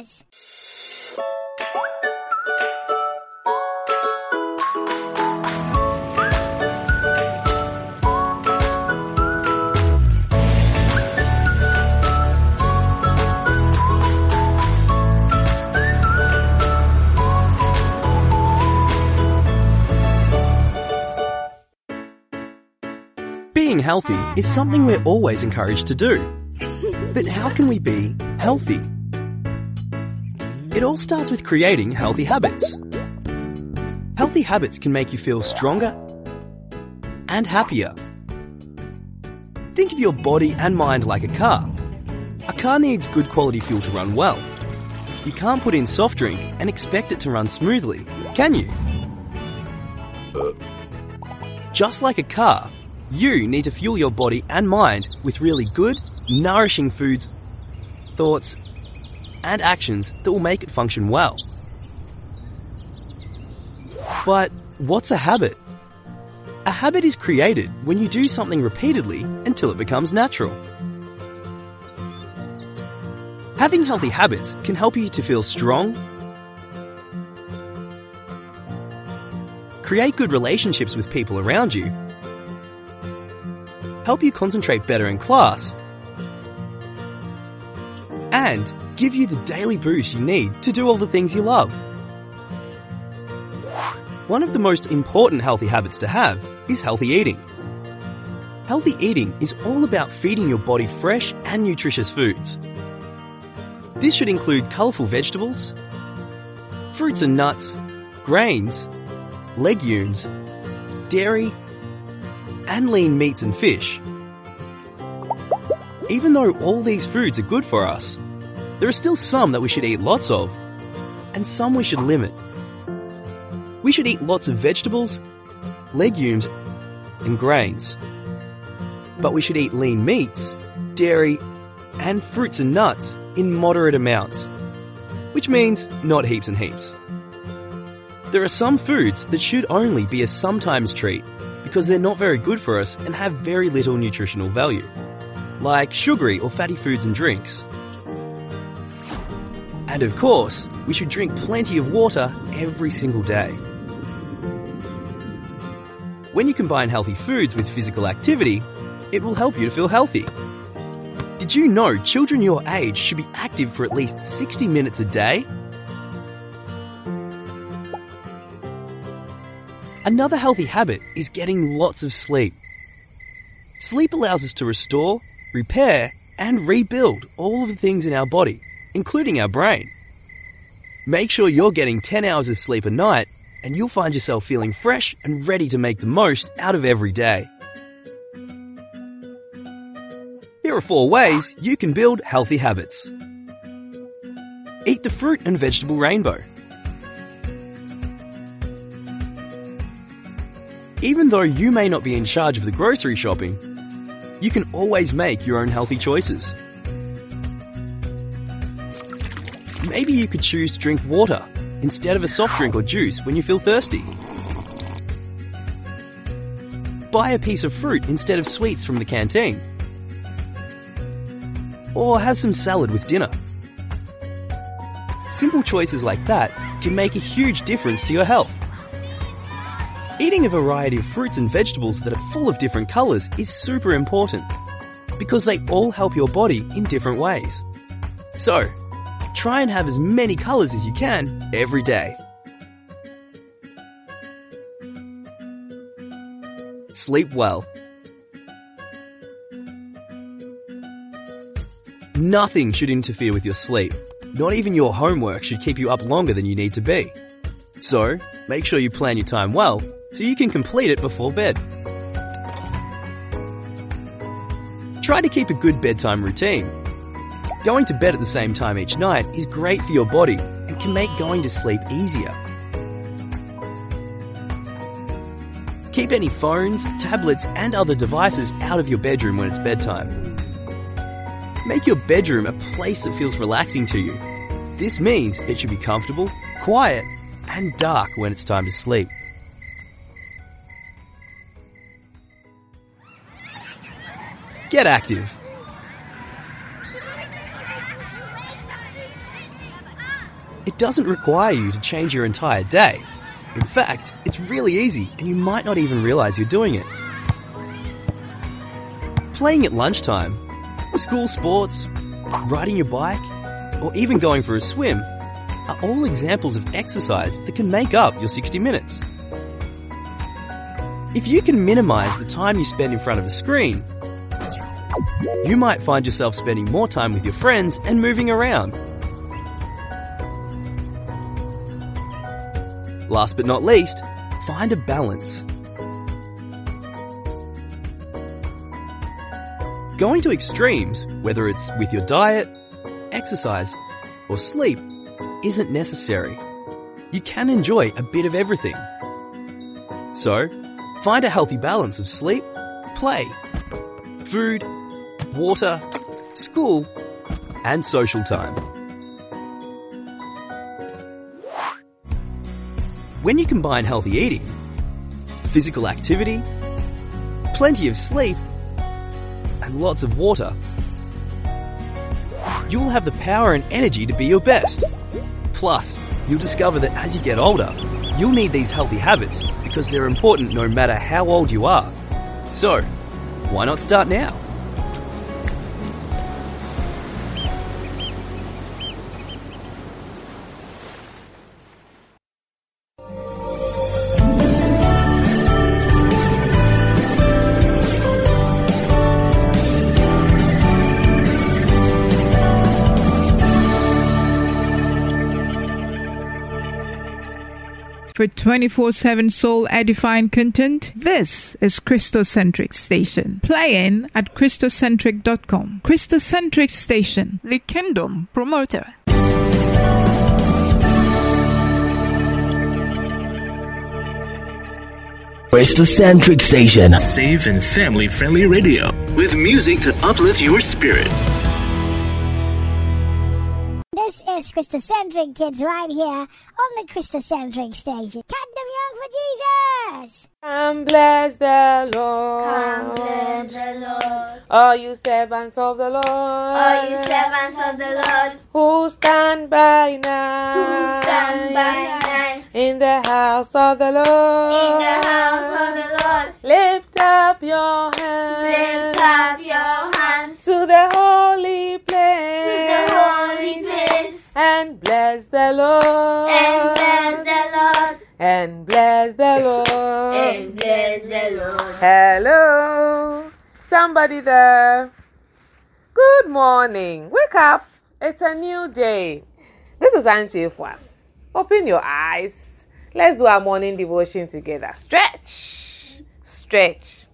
Jesus! Being healthy is something we're always encouraged to do. But how can we be healthy? It all starts with creating healthy habits. Healthy habits can make you feel stronger and happier. Think of your body and mind like a car. A car needs good quality fuel to run well. You can't put in soft drink and expect it to run smoothly, can you? Just like a car, you need to fuel your body and mind with really good, nourishing foods, thoughts, and actions that will make it function well. But what's a habit? A habit is created when you do something repeatedly until it becomes natural. Having healthy habits can help you to feel strong, create good relationships with people around you, help you concentrate better in class, and give you the daily boost you need to do all the things you love. One of the most important healthy habits to have is healthy eating. Healthy eating is all about feeding your body fresh and nutritious foods. This should include colourful vegetables, fruits and nuts, grains, legumes, dairy, and lean meats and fish. Even though all these foods are good for us, there are still some that we should eat lots of, and some we should limit. We should eat lots of vegetables, legumes, and grains. But we should eat lean meats, dairy, and fruits and nuts in moderate amounts, which means not heaps and heaps. There are some foods that should only be a sometimes treat because they're not very good for us and have very little nutritional value, like sugary or fatty foods and drinks. And of course, we should drink plenty of water every single day. When you combine healthy foods with physical activity, it will help you to feel healthy. Did you know children your age should be active for at least 60 minutes a day? Another healthy habit is getting lots of sleep. Sleep allows us to restore, repair, and rebuild all of the things in our body, including our brain. Make sure you're getting 10 hours of sleep a night, and you'll find yourself feeling fresh and ready to make the most out of every day. Here are four ways you can build healthy habits. Eat the fruit and vegetable rainbow. Even though you may not be in charge of the grocery shopping, you can always make your own healthy choices. Maybe you could choose to drink water instead of a soft drink or juice when you feel thirsty. Buy a piece of fruit instead of sweets from the canteen. Or have some salad with dinner. Simple choices like that can make a huge difference to your health. Eating a variety of fruits and vegetables that are full of different colours is super important because they all help your body in different ways. So, try and have as many colours as you can every day. Sleep well. Nothing should interfere with your sleep. Not even your homework should keep you up longer than you need to be. So, make sure you plan your time well so you can complete it before bed. Try to keep a good bedtime routine. Going to bed at the same time each night is great for your body and can make going to sleep easier. Keep any phones, tablets, and other devices out of your bedroom when it's bedtime. Make your bedroom a place that feels relaxing to you. This means it should be comfortable, quiet, and dark when it's time to sleep. Get active. It doesn't require you to change your entire day. In fact, it's really easy and you might not even realize you're doing it. Playing at lunchtime, school sports, riding your bike, or even going for a swim are all examples of exercise that can make up your 60 minutes. If you can minimize the time you spend in front of a screen, you might find yourself spending more time with your friends and moving around. Last but not least, find a balance. Going to extremes, whether it's with your diet, exercise, or sleep, isn't necessary. You can enjoy a bit of everything. So, find a healthy balance of sleep, play, food, water, school, and social time. When you combine healthy eating, physical activity, plenty of sleep, and lots of water, you will have the power and energy to be your best. Plus, you'll discover that as you get older, you'll need these healthy habits because they're important no matter how old you are. So, why not start now? For 24 7 soul edifying content, this is Christocentric Station. Playing at Christocentric.com. Christocentric Station, the Kingdom Promoter. Christocentric Station. Safe and family friendly radio with music to uplift your spirit. This is Christocentric Kids right here on the Christocentric station. Kingdom Young for Jesus! Come bless the Lord. Come bless the Lord. All you servants of the Lord. All you servants of the Lord. Who stand by night. Who stand by night. In the house of the Lord. In the house of the Lord. Lift up your hands. Lift up your hands. To the holy place. To the holy place. And bless the Lord. And bless the Lord. And bless the Lord. And bless the Lord. Hello. Somebody there. Good morning. Wake up. It's a new day. This is Auntie Efua. Open your eyes. Let's do our morning devotion together. Stretch, stretch,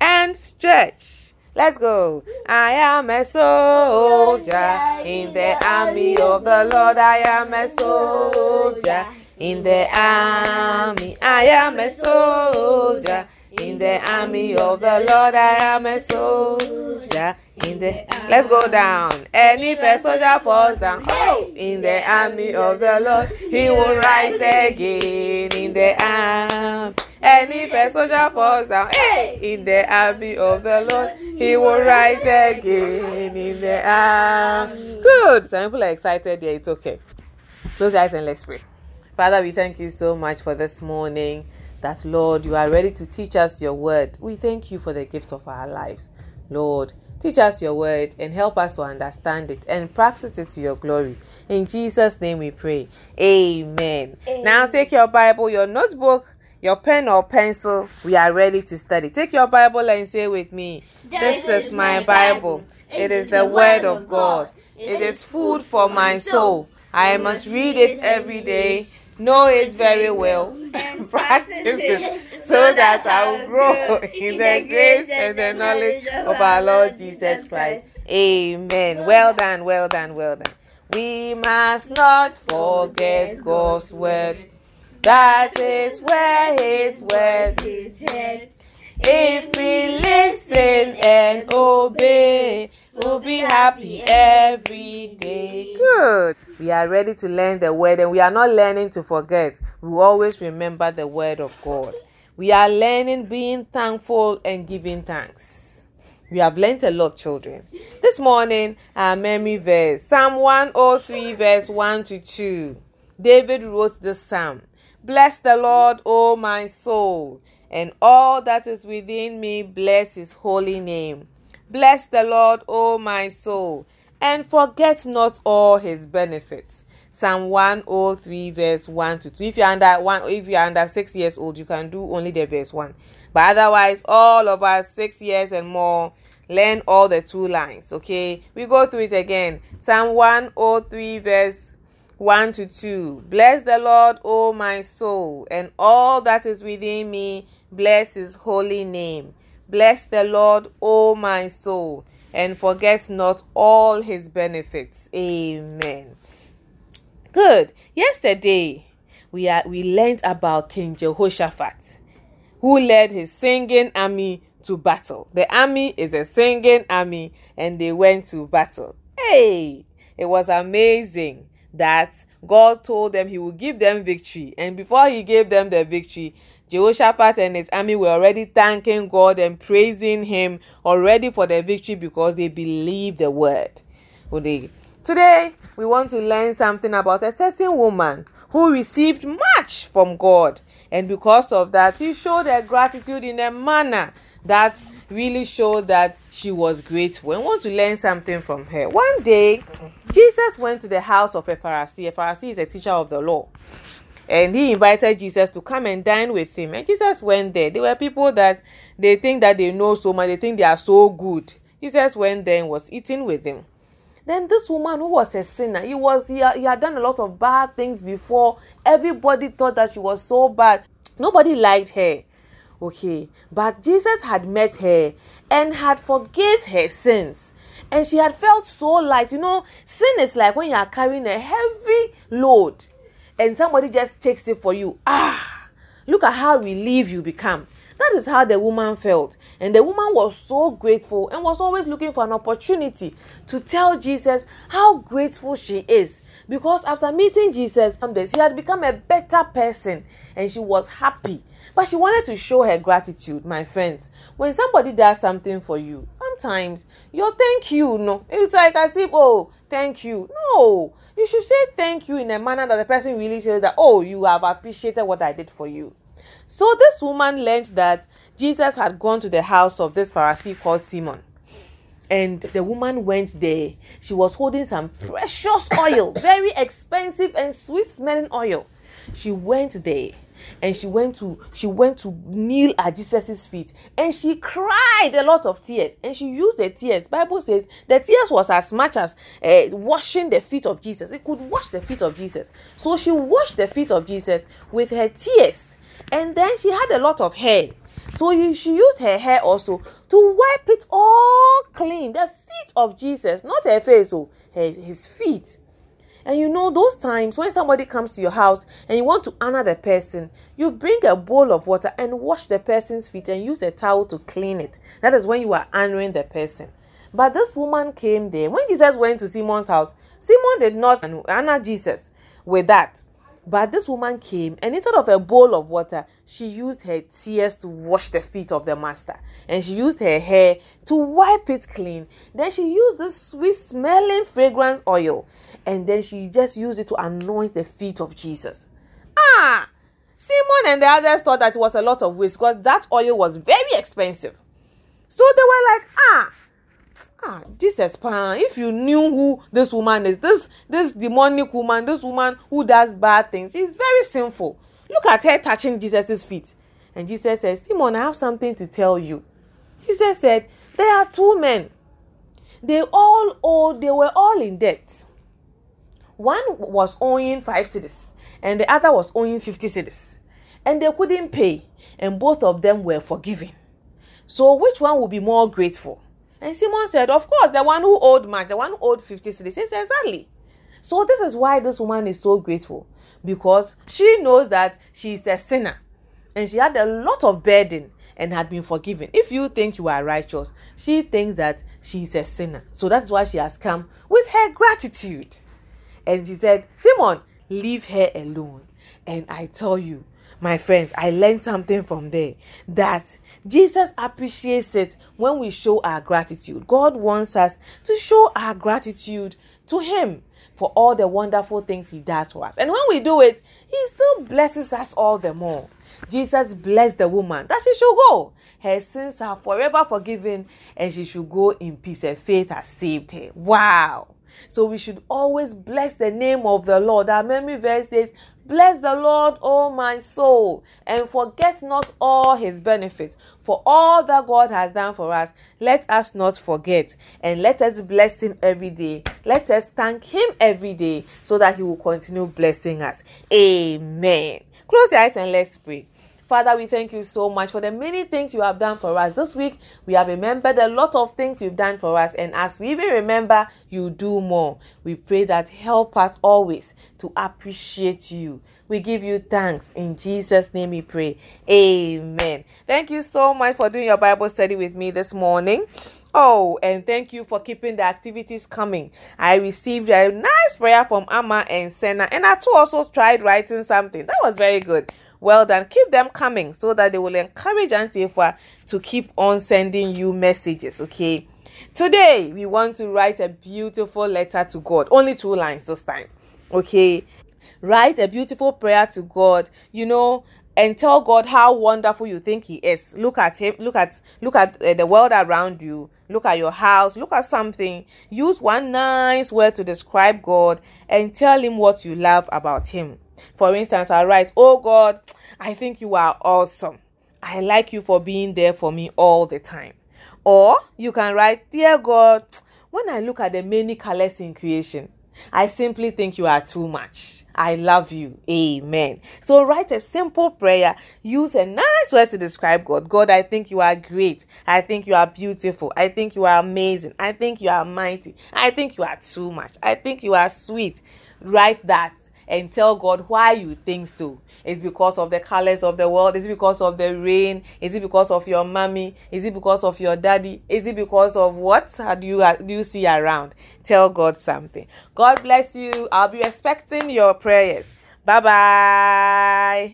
and stretch. Let's go. I am a soldier in the army of the Lord. I am a soldier in the army. I am a soldier in the army of the Lord. I am a soldier in the. Let's go down. Any soldier falls down. Oh, in the army of the Lord, he will rise again in the army. Any soldier falls down. Hey, in the army of the Lord, he will rise again in the army. Good. Some people are excited. Yeah, it's okay. Close your eyes and let's pray. Father, we thank you so much for this morning. That, Lord, you are ready to teach us your word. We thank you for the gift of our lives. Lord, teach us your word and help us to understand it and practice it to your glory. In Jesus' name we pray. Amen. Amen. Now take your Bible, your notebook, your pen or pencil. We are ready to study. Take your Bible and say with me, This is my Bible. It is the word of God. It is food for my soul. I must read it every day know it very well and practice it so that I will grow in the grace and the knowledge of our Lord Jesus Christ. Amen. Well done, well done, well done. We must not forget God's word. That is where His word is hid. If we listen and obey, we'll be happy every day. Good. We are ready to learn the word and we are not learning to forget. We always remember the word of God. We are learning being thankful and giving thanks. We have learnt a lot, children. This morning, our memory verse Psalm 103, verse 1 to 2. David wrote this psalm Bless the Lord, O my soul, and all that is within me, bless his holy name. Bless the Lord, O my soul, and forget not all his benefits. Psalm 103, verse 1 to 2. If you're under one, if you're under six years old, you can do only the verse 1. But otherwise, all of us six years and more learn all the two lines. Okay, we go through it again. Psalm 103, verse 1 to 2. Bless the Lord, O my soul, and all that is within me, bless his holy name. Bless the Lord, O my soul, and forget not all his benefits. Amen. Good. Yesterday, we are we learned about King Jehoshaphat, who led his singing army to battle. The army is a singing army, and they went to battle. Hey, it was amazing that God told them he would give them victory. And before he gave them the victory, Jehoshaphat and his army were already thanking God and praising him already for the victory because they believed the word. Today, we want to learn something about a certain woman who received much from God. And because of that, she showed her gratitude in a manner that really showed that she was grateful and want to learn something from her. One day, Jesus went to the house of a Pharisee. A Pharisee is a teacher of the law. And he invited Jesus to come and dine with him. And Jesus went there. There were people that they think that they know so much, they think they are so good. Jesus went there and was eating with him. Then this woman who was a sinner, he was he, he had done a lot of bad things before. Everybody thought that she was so bad. Nobody liked her. Okay, but Jesus had met her and had forgave her sins. And she had felt so light. You know, sin is like when you are carrying a heavy load and somebody just takes it for you. Ah, look at how relieved you become. That is how the woman felt. And the woman was so grateful and was always looking for an opportunity to tell Jesus how grateful she is. Because after meeting Jesus, she had become a better person and she was happy but she wanted to show her gratitude, my friends. When somebody does something for you, sometimes your thank you, no, it's like as if, oh, thank you. No, you should say thank you in a manner that the person really says that, oh, you have appreciated what I did for you. So this woman learned that Jesus had gone to the house of this Pharisee called Simon. And the woman went there. She was holding some precious oil, very expensive and sweet smelling oil. She went there and she went to she went to kneel at jesus's feet. And she cried a lot of tears. And she used the tears. Bible says the tears was as much as uh, washing the feet of jesus. It could wash the feet of jesus. So she washed the feet of jesus with her tears. And then she had a lot of hair. So she used her hair also to wipe it all clean. The feet of jesus. Not her face oh. Her, his feet and you know, those times when somebody comes to your house and you want to honor the person, you bring a bowl of water and wash the person's feet and use a towel to clean it. That is when you are honoring the person. But this woman came there. When Jesus went to Simon's house, Simon did not honor Jesus with that. But this woman came and instead of a bowl of water, she used her tears to wash the feet of the master. And she used her hair to wipe it clean. Then she used this sweet smelling fragrance oil. And then she just used it to anoint the feet of Jesus. Ah! Simon and the others thought that it was a lot of waste because that oil was very expensive. So they were like, ah, ah jesus pan if you knew who this woman is this this demonic woman this woman who does bad things she's very sinful. Look at her touching jesus's feet. And jesus said simon i have something to tell you. Jesus said there are two men. They all owed they were all in debt. One was owing five cedis and the other was owing 50 cedis. And they couldn't pay and both of them were forgiven. So which one will be more grateful and Simon said, Of course, the one who owed much, the one who owed 50 cedis. He said, Exactly. So this is why this woman is so grateful. Because she knows that she is a sinner. And she had a lot of burden and had been forgiven. If you think you are righteous, she thinks that she is a sinner. So that's why she has come with her gratitude. And she said, Simon, leave her alone. And I tell you, my friends, I learned something from there that Jesus appreciates it when we show our gratitude. God wants us to show our gratitude to Him for all the wonderful things He does for us. And when we do it, He still blesses us all the more. Jesus blessed the woman that she should go. Her sins are forever forgiven and she should go in peace. Her faith has saved her. Wow. So we should always bless the name of the Lord. Our memory verse says, Bless the Lord, O my soul, and forget not all his benefits. For all that God has done for us, let us not forget. And let us bless him every day. Let us thank him every day so that he will continue blessing us. Amen. Close your eyes and let's pray. Father, we thank you so much for the many things you have done for us. This week, we have remembered a lot of things you've done for us. And as we even remember, you do more. We pray that help us always to appreciate you. We give you thanks. In Jesus' name we pray. Amen. Thank you so much for doing your Bible study with me this morning. Oh, and thank you for keeping the activities coming. I received a nice prayer from Amma and Senna, and I too also tried writing something. That was very good. Well done. Keep them coming so that they will encourage Auntie Efua to keep on sending you messages, okay? Today, we want to write a beautiful letter to God. Only two lines this time, okay? Write a beautiful prayer to God, you know, and tell God how wonderful you think He is. Look at Him, look at look at uh, the world around you, look at your house, look at something. Use one nice word to describe God and tell Him what you love about Him. For instance, I write, Oh God, I think you are awesome. I like you for being there for me all the time. Or you can write, Dear God, when I look at the many colors in creation, I simply think you are too much. I love you. Amen. So write a simple prayer. Use a nice word to describe God. God, I think you are great. I think you are beautiful. I think you are amazing. I think you are mighty. I think you are too much. I think you are sweet. Write that and tell God why you think so. Is because of the colors of the world? Is it because of the rain? Is it because of your mommy? Is it because of your daddy? Is it because of what do you uh, do you see around? Tell God something. God bless you. I'll be expecting your prayers. Bye bye.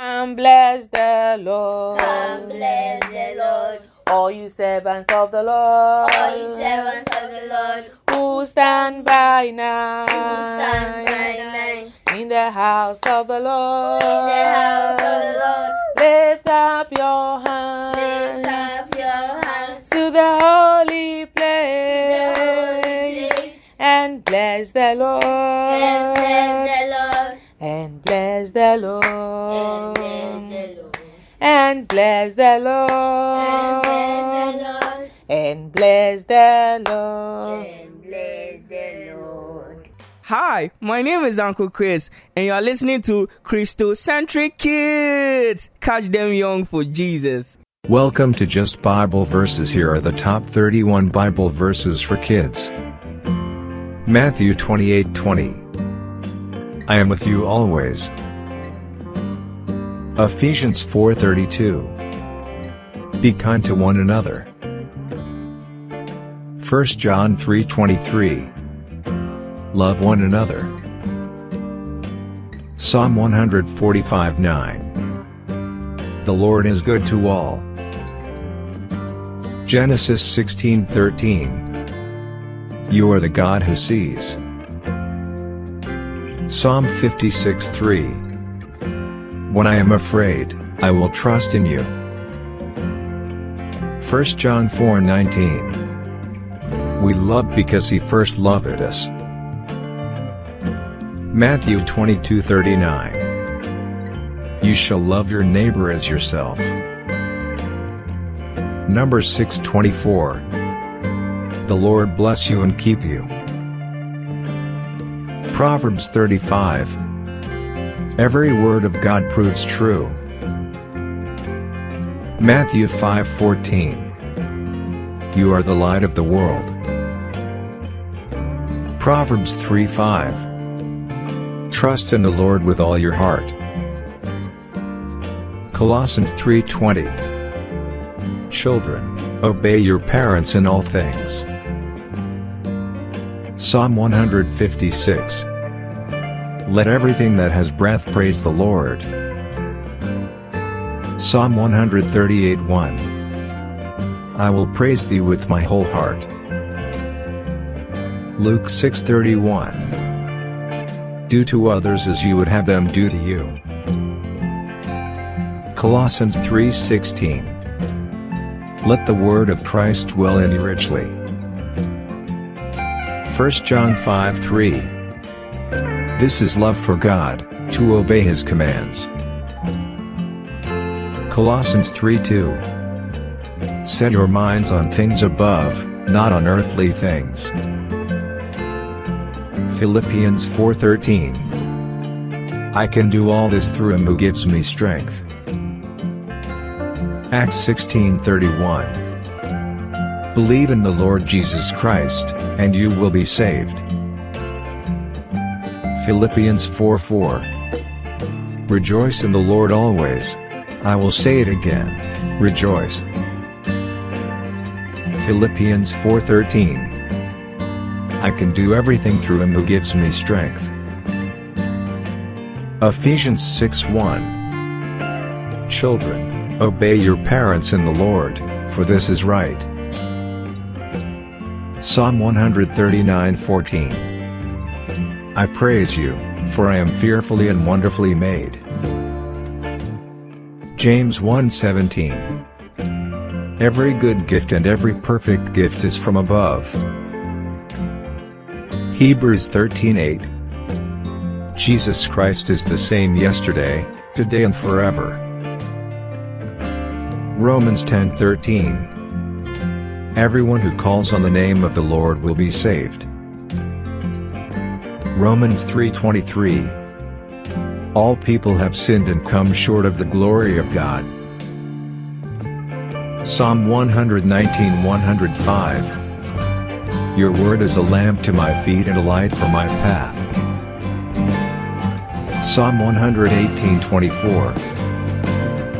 And bless the Lord. And bless the Lord. All you servants of the Lord. All you servants of the Lord. Who stand by now. Who stand by the house of the Lord. In the house of the Lord. Lift up your hands. Lift up your hands. To the holy place. To the holy place. And bless the Lord. And bless the Lord. And bless the Lord. And bless the Lord. And bless the Lord. And bless the Lord. Hi, my name is Uncle Chris, and you are listening to Christocentric Kids. Catch them young for Jesus. Welcome to Just Bible Verses. Here are the top 31 Bible verses for kids. Matthew 28:20. I am with you always. Ephesians 4:32. Be kind to one another. 1 John 3:23. Love one another. Psalm 145:9. The Lord is good to all. Genesis 16:13. You are the God who sees. Psalm 56:3. When I am afraid, I will trust in you. 1 John 4:19. We love because he first loved us. Matthew 22:39. You shall love your neighbor as yourself. Number 624. The Lord bless you and keep you. Proverbs 35. Every word of God proves true. Matthew 5:14. You are the light of the world. Proverbs 3:5. Trust in the Lord with all your heart. Colossians 3:20. Children, obey your parents in all things. Psalm 156. Let everything that has breath praise the Lord. Psalm 138:1 1. I will praise thee with my whole heart. Luke 6:31 Do to others as you would have them do to you. Colossians 3:16 Let the word of Christ dwell in you richly. 1 John 5:3 This is love for God, to obey his commands. Colossians 3:2 Set your minds on things above, not on earthly things. Philippians 4:13 I can do all this through him who gives me strength. Acts 16:31 Believe in the Lord Jesus Christ, and you will be saved. Philippians 4:4 Rejoice in the Lord always. I will say it again. Rejoice. Philippians 4:13 I can do everything through him who gives me strength. Ephesians 6:1 Children, obey your parents in the Lord, for this is right. Psalm 139:14 I praise you, for I am fearfully and wonderfully made. James 1:17 Every good gift and every perfect gift is from above. Hebrews 13:8 Jesus Christ is the same yesterday, today and forever. Romans 10:13 Everyone who calls on the name of the Lord will be saved. Romans 3:23 All people have sinned and come short of the glory of God. Psalm 119 105 Your word is a lamp to my feet and a light for my path. Psalm 118 24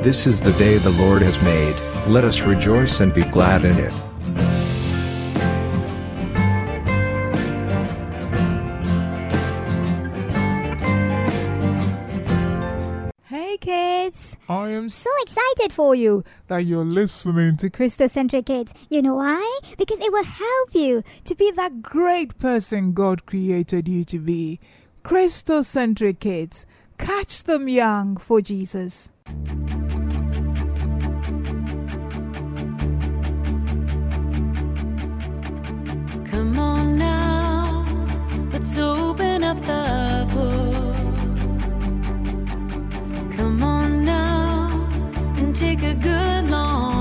This is the day the Lord has made, let us rejoice and be glad in it. Hey kids! I am so excited for you that you're listening to Christocentric Kids. You know why? Because it will help you to be that great person God created you to be. Christocentric Kids. Catch them young for Jesus. Come on now, let's open up the book. Come on now and take a good long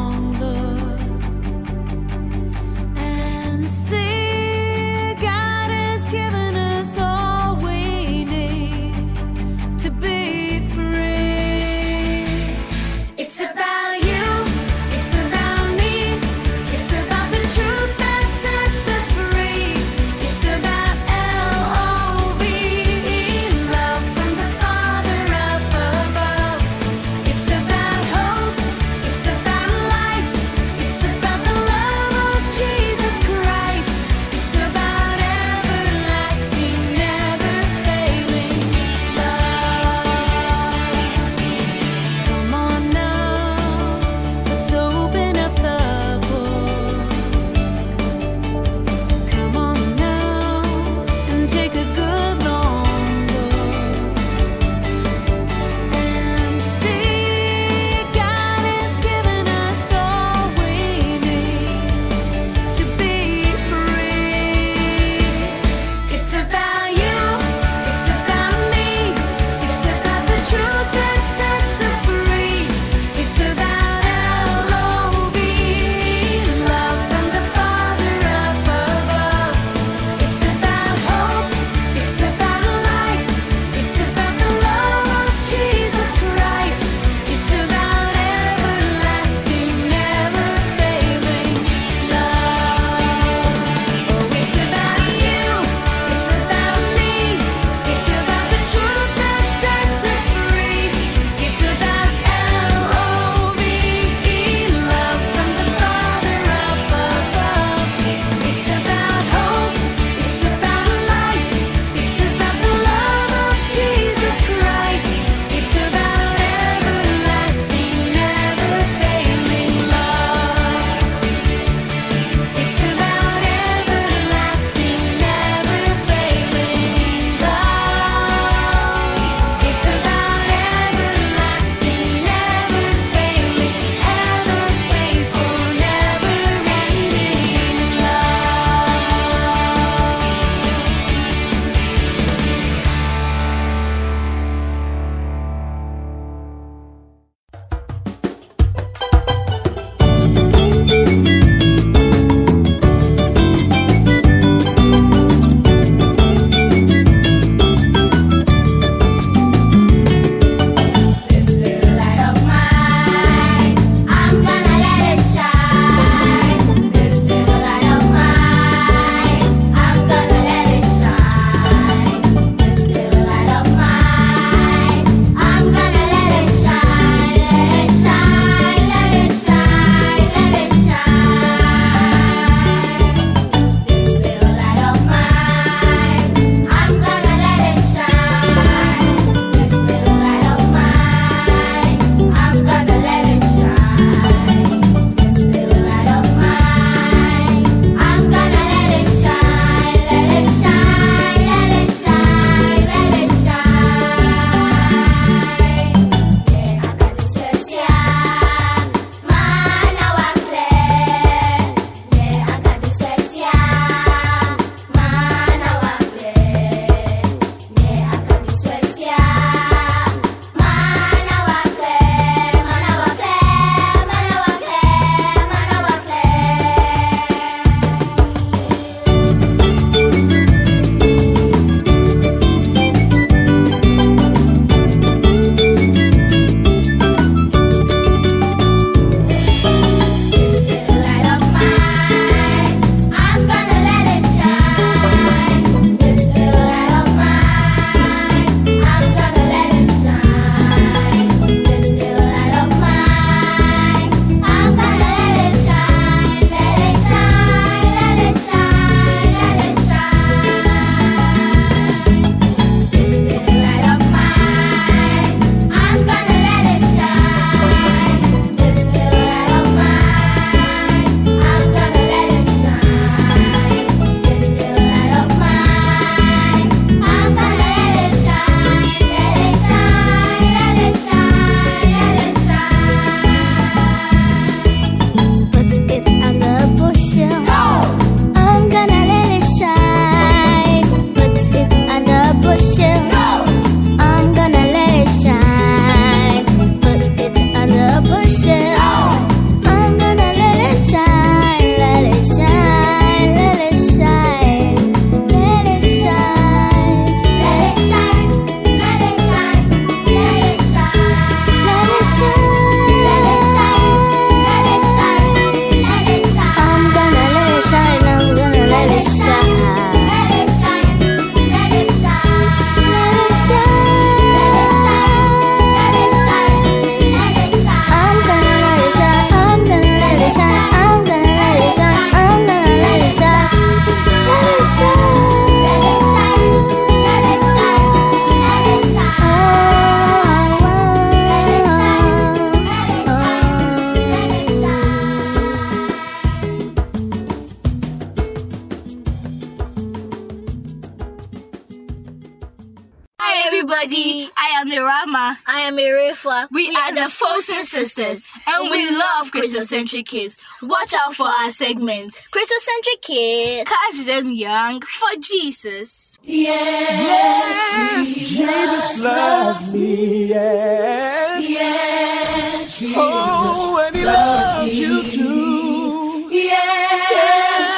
I am Irama. I am Irifa. We, are the Fosun Sisters, and we love Christocentric kids. Watch out for our segments. Christocentric kids. Catch them young for Jesus. Yes, yes Jesus loves me, yes. Yes, Jesus Oh, and he loves loves me. you too. Yes,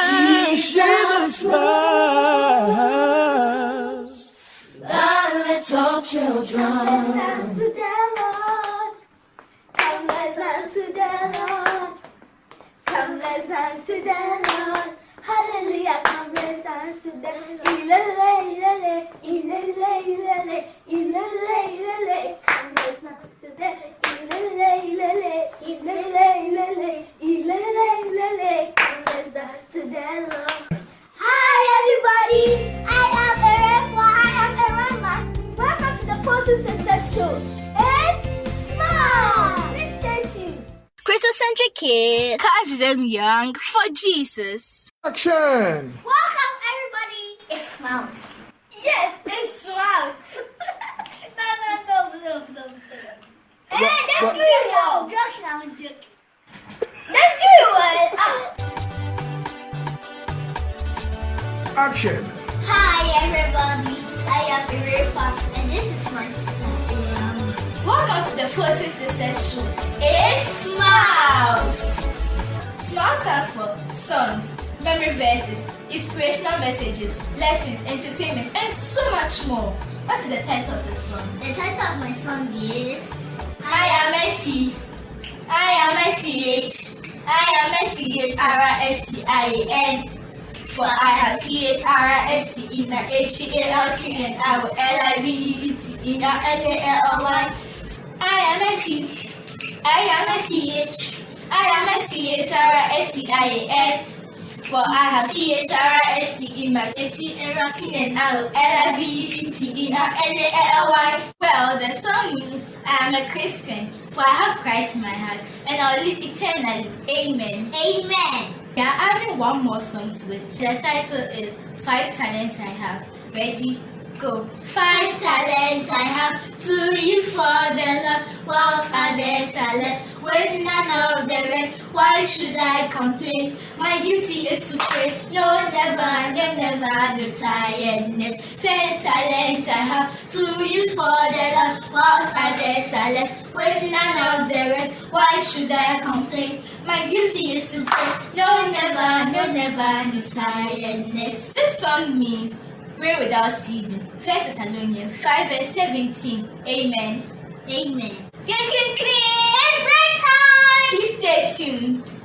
Jesus loves. Little children. Come to the Lord. Come Lord. Hallelujah, come. Ilele, ilele, ilele, ilele, ilele, ilele. Come Ilele, ilele, ilele, ilele, ilele, ilele. Come. Hi everybody, I am Erefa, I am. Welcome to the Fosun Sisters Show. It's Smile. Please stay tuned. Christocentric kids. Catch them young for Jesus. Action! Welcome everybody. It's Smiles. Yes, it's Smiles. no, no, no, no, no, no. Hey, What- don't what- do it now. Joke now, joke. Don't do it. Ah. Action! Hi everybody, I am Irifa and this is my sister Iram. Welcome to the Fosun Sisters Show. It's Smiles. SMAL stands for songs, memory verses, inspirational messages, lessons, entertainment, and so much more. What is the title of the song? The title of my song is I am Messi. I am S-C-H. I am S-C-H-R-I-S-T-I-A-N. For I have in my H-E-L-T and I will L-I-V-E-T in our N-A-L-Y. I am Messi. I am S-C-H. I am S-C-H-R-I-S-T-I-A-N. For I have C-H-R-I-S-T in my H-E-L-T and I will L-I-V-E-T in our N-A-L-Y. Well, the song means I am a Christian, for I have Christ in my heart, and I'll live eternally. Amen. Amen. We are adding one more song to it. The title is Five Talents I Have. Ready? Go. Five talents I have to use for the Lord. Others are left with none of the rest. Why should I complain? My duty is to pray. No, never, no, never, no tiredness. Ten talents I have to use for the Lord. Others are left with none of the rest. Why should I complain? My duty is to pray. No, never, no, never, no tiredness. This song means pray without ceasing. First Thessalonians 5 verse 17. Amen. Amen. Clean, clean, clean. It's break time. Please stay tuned.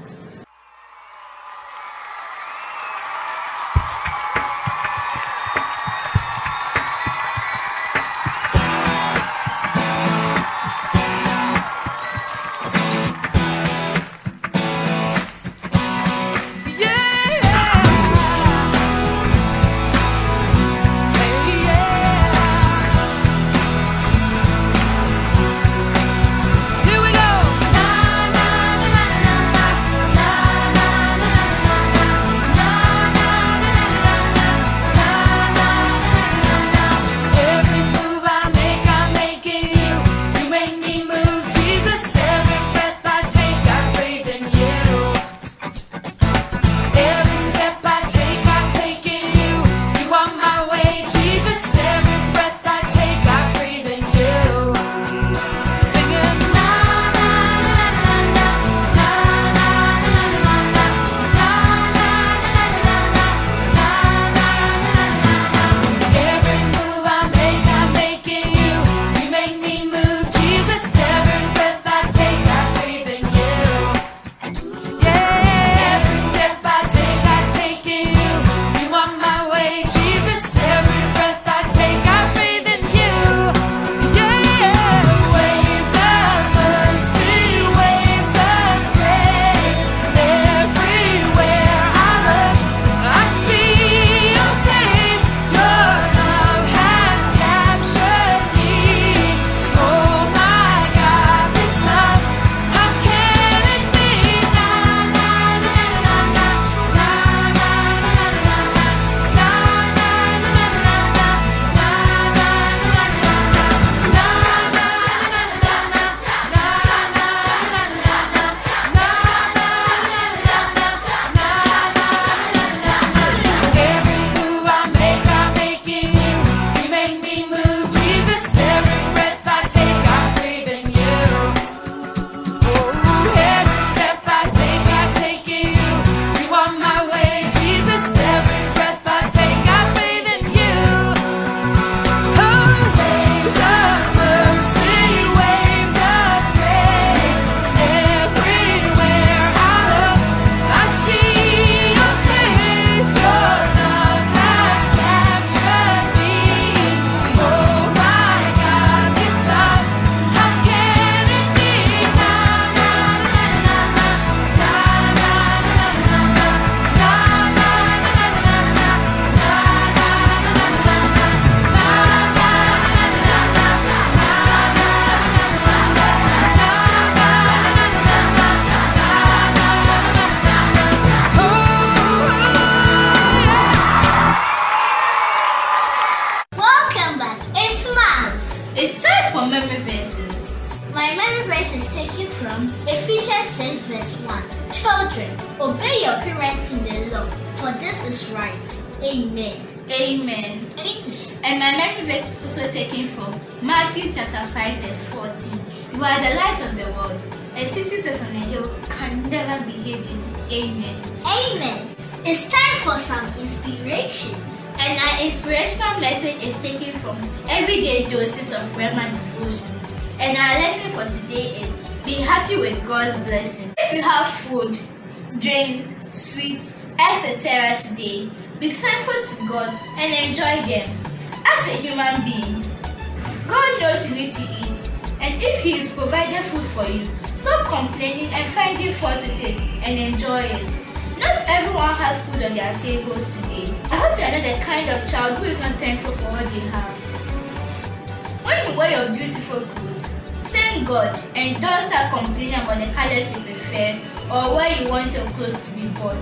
Your beautiful clothes, thank God and don't start complaining about the colors you prefer or where you want your clothes to be bought.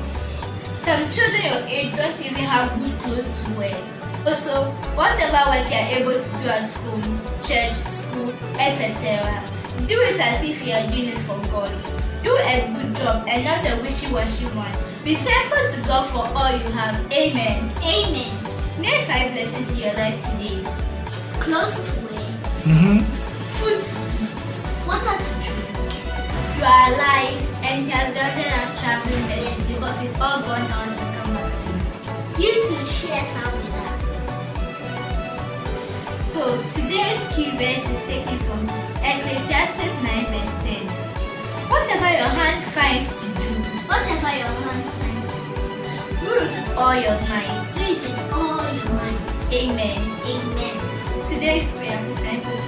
Some children your age don't even have good clothes to wear. Also, whatever work you are able to do at home, church, school, etc., do it as if you are doing it for God. Do a good job and not a wishy-washy one. Be thankful to God for all you have. Amen. Amen. Name five blessings in your life today. Clothes to wear. Mm-hmm. Food to. Water to drink. You are alive and He has granted us traveling mercies because we've all gone out and come back safe. You too share some with us. So today's key verse is taken from Ecclesiastes 9 verse 10. Whatever your hand finds to do, whatever your hand finds to do, do it with all your might. Do it with all your might. Amen. Amen. Today's prayer is.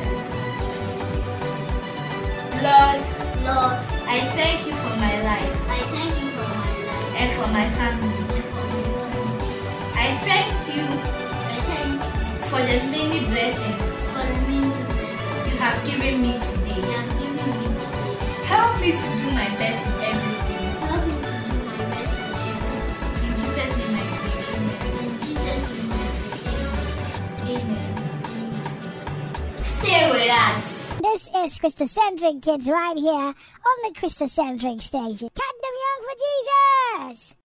Lord, Lord, I thank you for my life. I thank you for my life. And for my family. And for my family. I thank you. I thank you for the many blessings. For the many blessings you have given me today. You have given me today. Help me to do my best in everything. Help me to do my best in everything. In Jesus' name I pray. Amen. In Jesus' name I pray. Amen. Stay with us. This is Christocentric Kids right here on the Christocentric station. Cut them young for Jesus!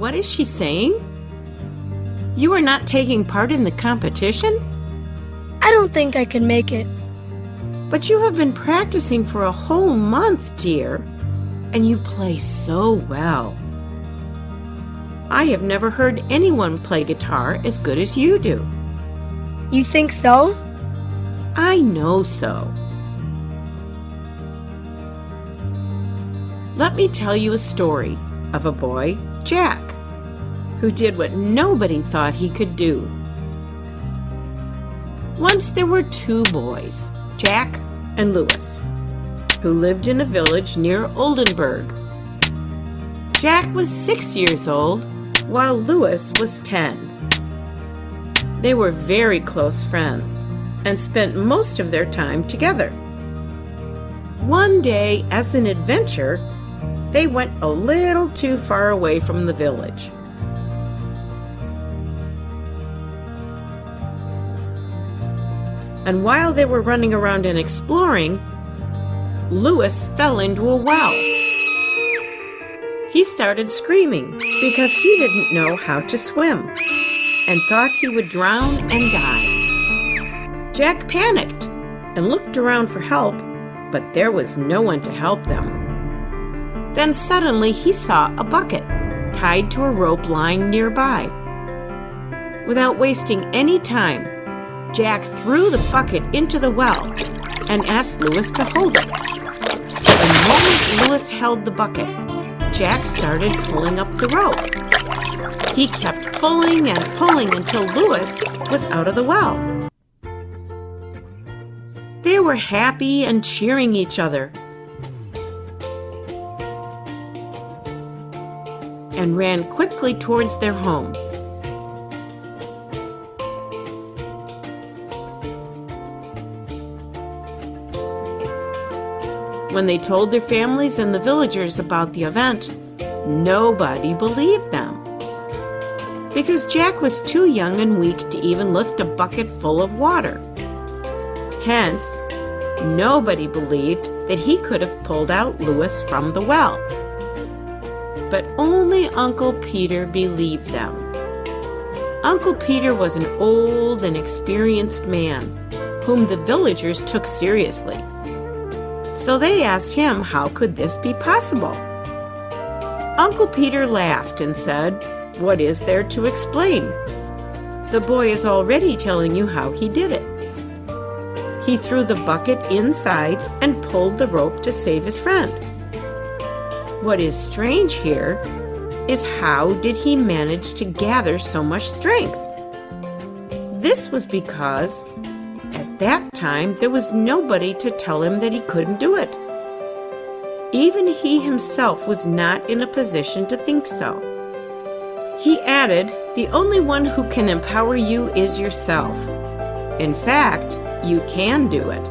What is she saying? You are not taking part in the competition? I don't think I can make it. But you have been practicing for a whole month, dear, and you play so well. I have never heard anyone play guitar as good as you do. You think so? I know so. Let me tell you a story of a boy, Jack, who did what nobody thought he could do. Once there were two boys, Jack and Louis, who lived in a village near Oldenburg. Jack was six years old, while Louis was ten. They were very close friends and spent most of their time together. One day, as an adventure, they went a little too far away from the village. And while they were running around and exploring, Louis fell into a well. He started screaming because he didn't know how to swim and thought he would drown and die. Jack panicked and looked around for help, but there was no one to help them. Then suddenly he saw a bucket tied to a rope lying nearby. Without wasting any time, Jack threw the bucket into the well and asked Louis to hold it. The moment Louis held the bucket, Jack started pulling up the rope. He kept pulling and pulling until Louis was out of the well. They were happy and cheering each other. And ran quickly towards their home. When they told their families and the villagers about the event, nobody believed them. Because Jack was too young and weak to even lift a bucket full of water. Hence, nobody believed that he could have pulled out Louis from the well. But only Uncle Peter believed them. Uncle Peter was an old and experienced man whom the villagers took seriously. So they asked him how could this be possible? Uncle Peter laughed and said, What is there to explain? The boy is already telling you how he did it. He threw the bucket inside and pulled the rope to save his friend. What is strange here is how did he manage to gather so much strength? This was because at that time there was nobody to tell him that he couldn't do it. Even he himself was not in a position to think so. He added, The only one who can empower you is yourself. In fact, you can do it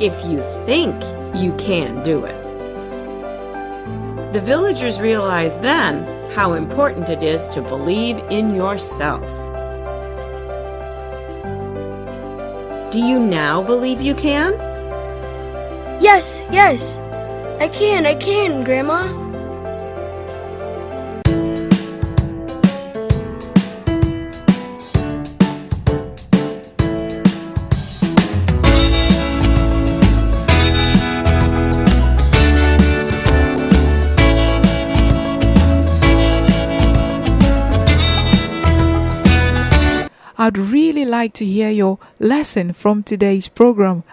if you think you can do it. The villagers realized then how important it is to believe in yourself. Do you now believe you can? Yes, yes. I can, I can, Grandma. Like to hear your lesson from today's program.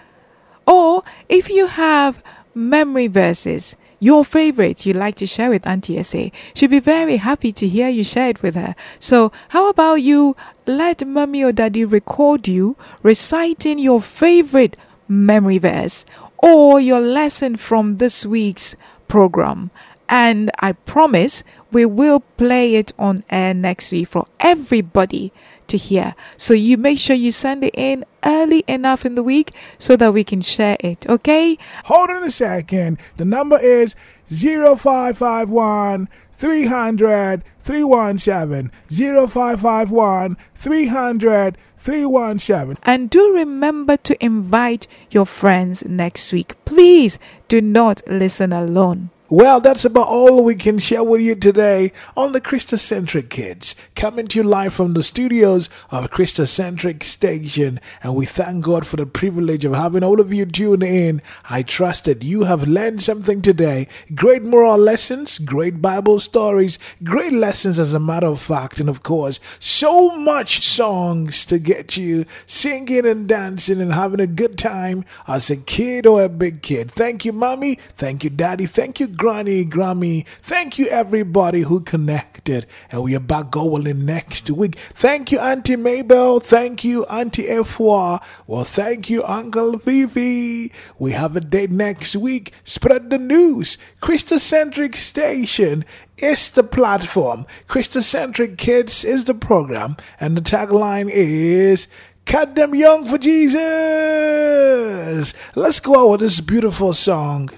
Or if you have memory verses, your favorite you'd like to share with Auntie SA, she'll be very happy to hear you share it with her. So, how about you let mommy or daddy record you reciting your favorite memory verse or your lesson from this week's program? And I promise we will play it on air next week for everybody to hear. So you make sure you send it in early enough in the week so that we can share it, okay? Hold on a second. The number is 0551 300 317. 0551 300 317. And do remember to invite your friends next week. Please do not listen alone. Well, that's about all we can share with you today on the Christocentric Kids, coming to you live from the studios of Christocentric Station. And we thank God for the privilege of having all of you tune in. I trust that you have learned something today. Great moral lessons, great Bible stories, great lessons as a matter of fact, and of course, so much songs to get you singing and dancing and having a good time as a kid or a big kid. Thank you, mommy. Thank you, daddy. Thank you, Granny, Grammy. Thank you, everybody who connected. And we are back going next week. Thank you, Auntie Mabel. Thank you, Auntie Efua. Well, thank you, Uncle Vivi. We have a date next week. Spread the news. Christocentric Station is the platform. Christocentric Kids is the program. And the tagline is Cut them young for Jesus. Let's go out with this beautiful song.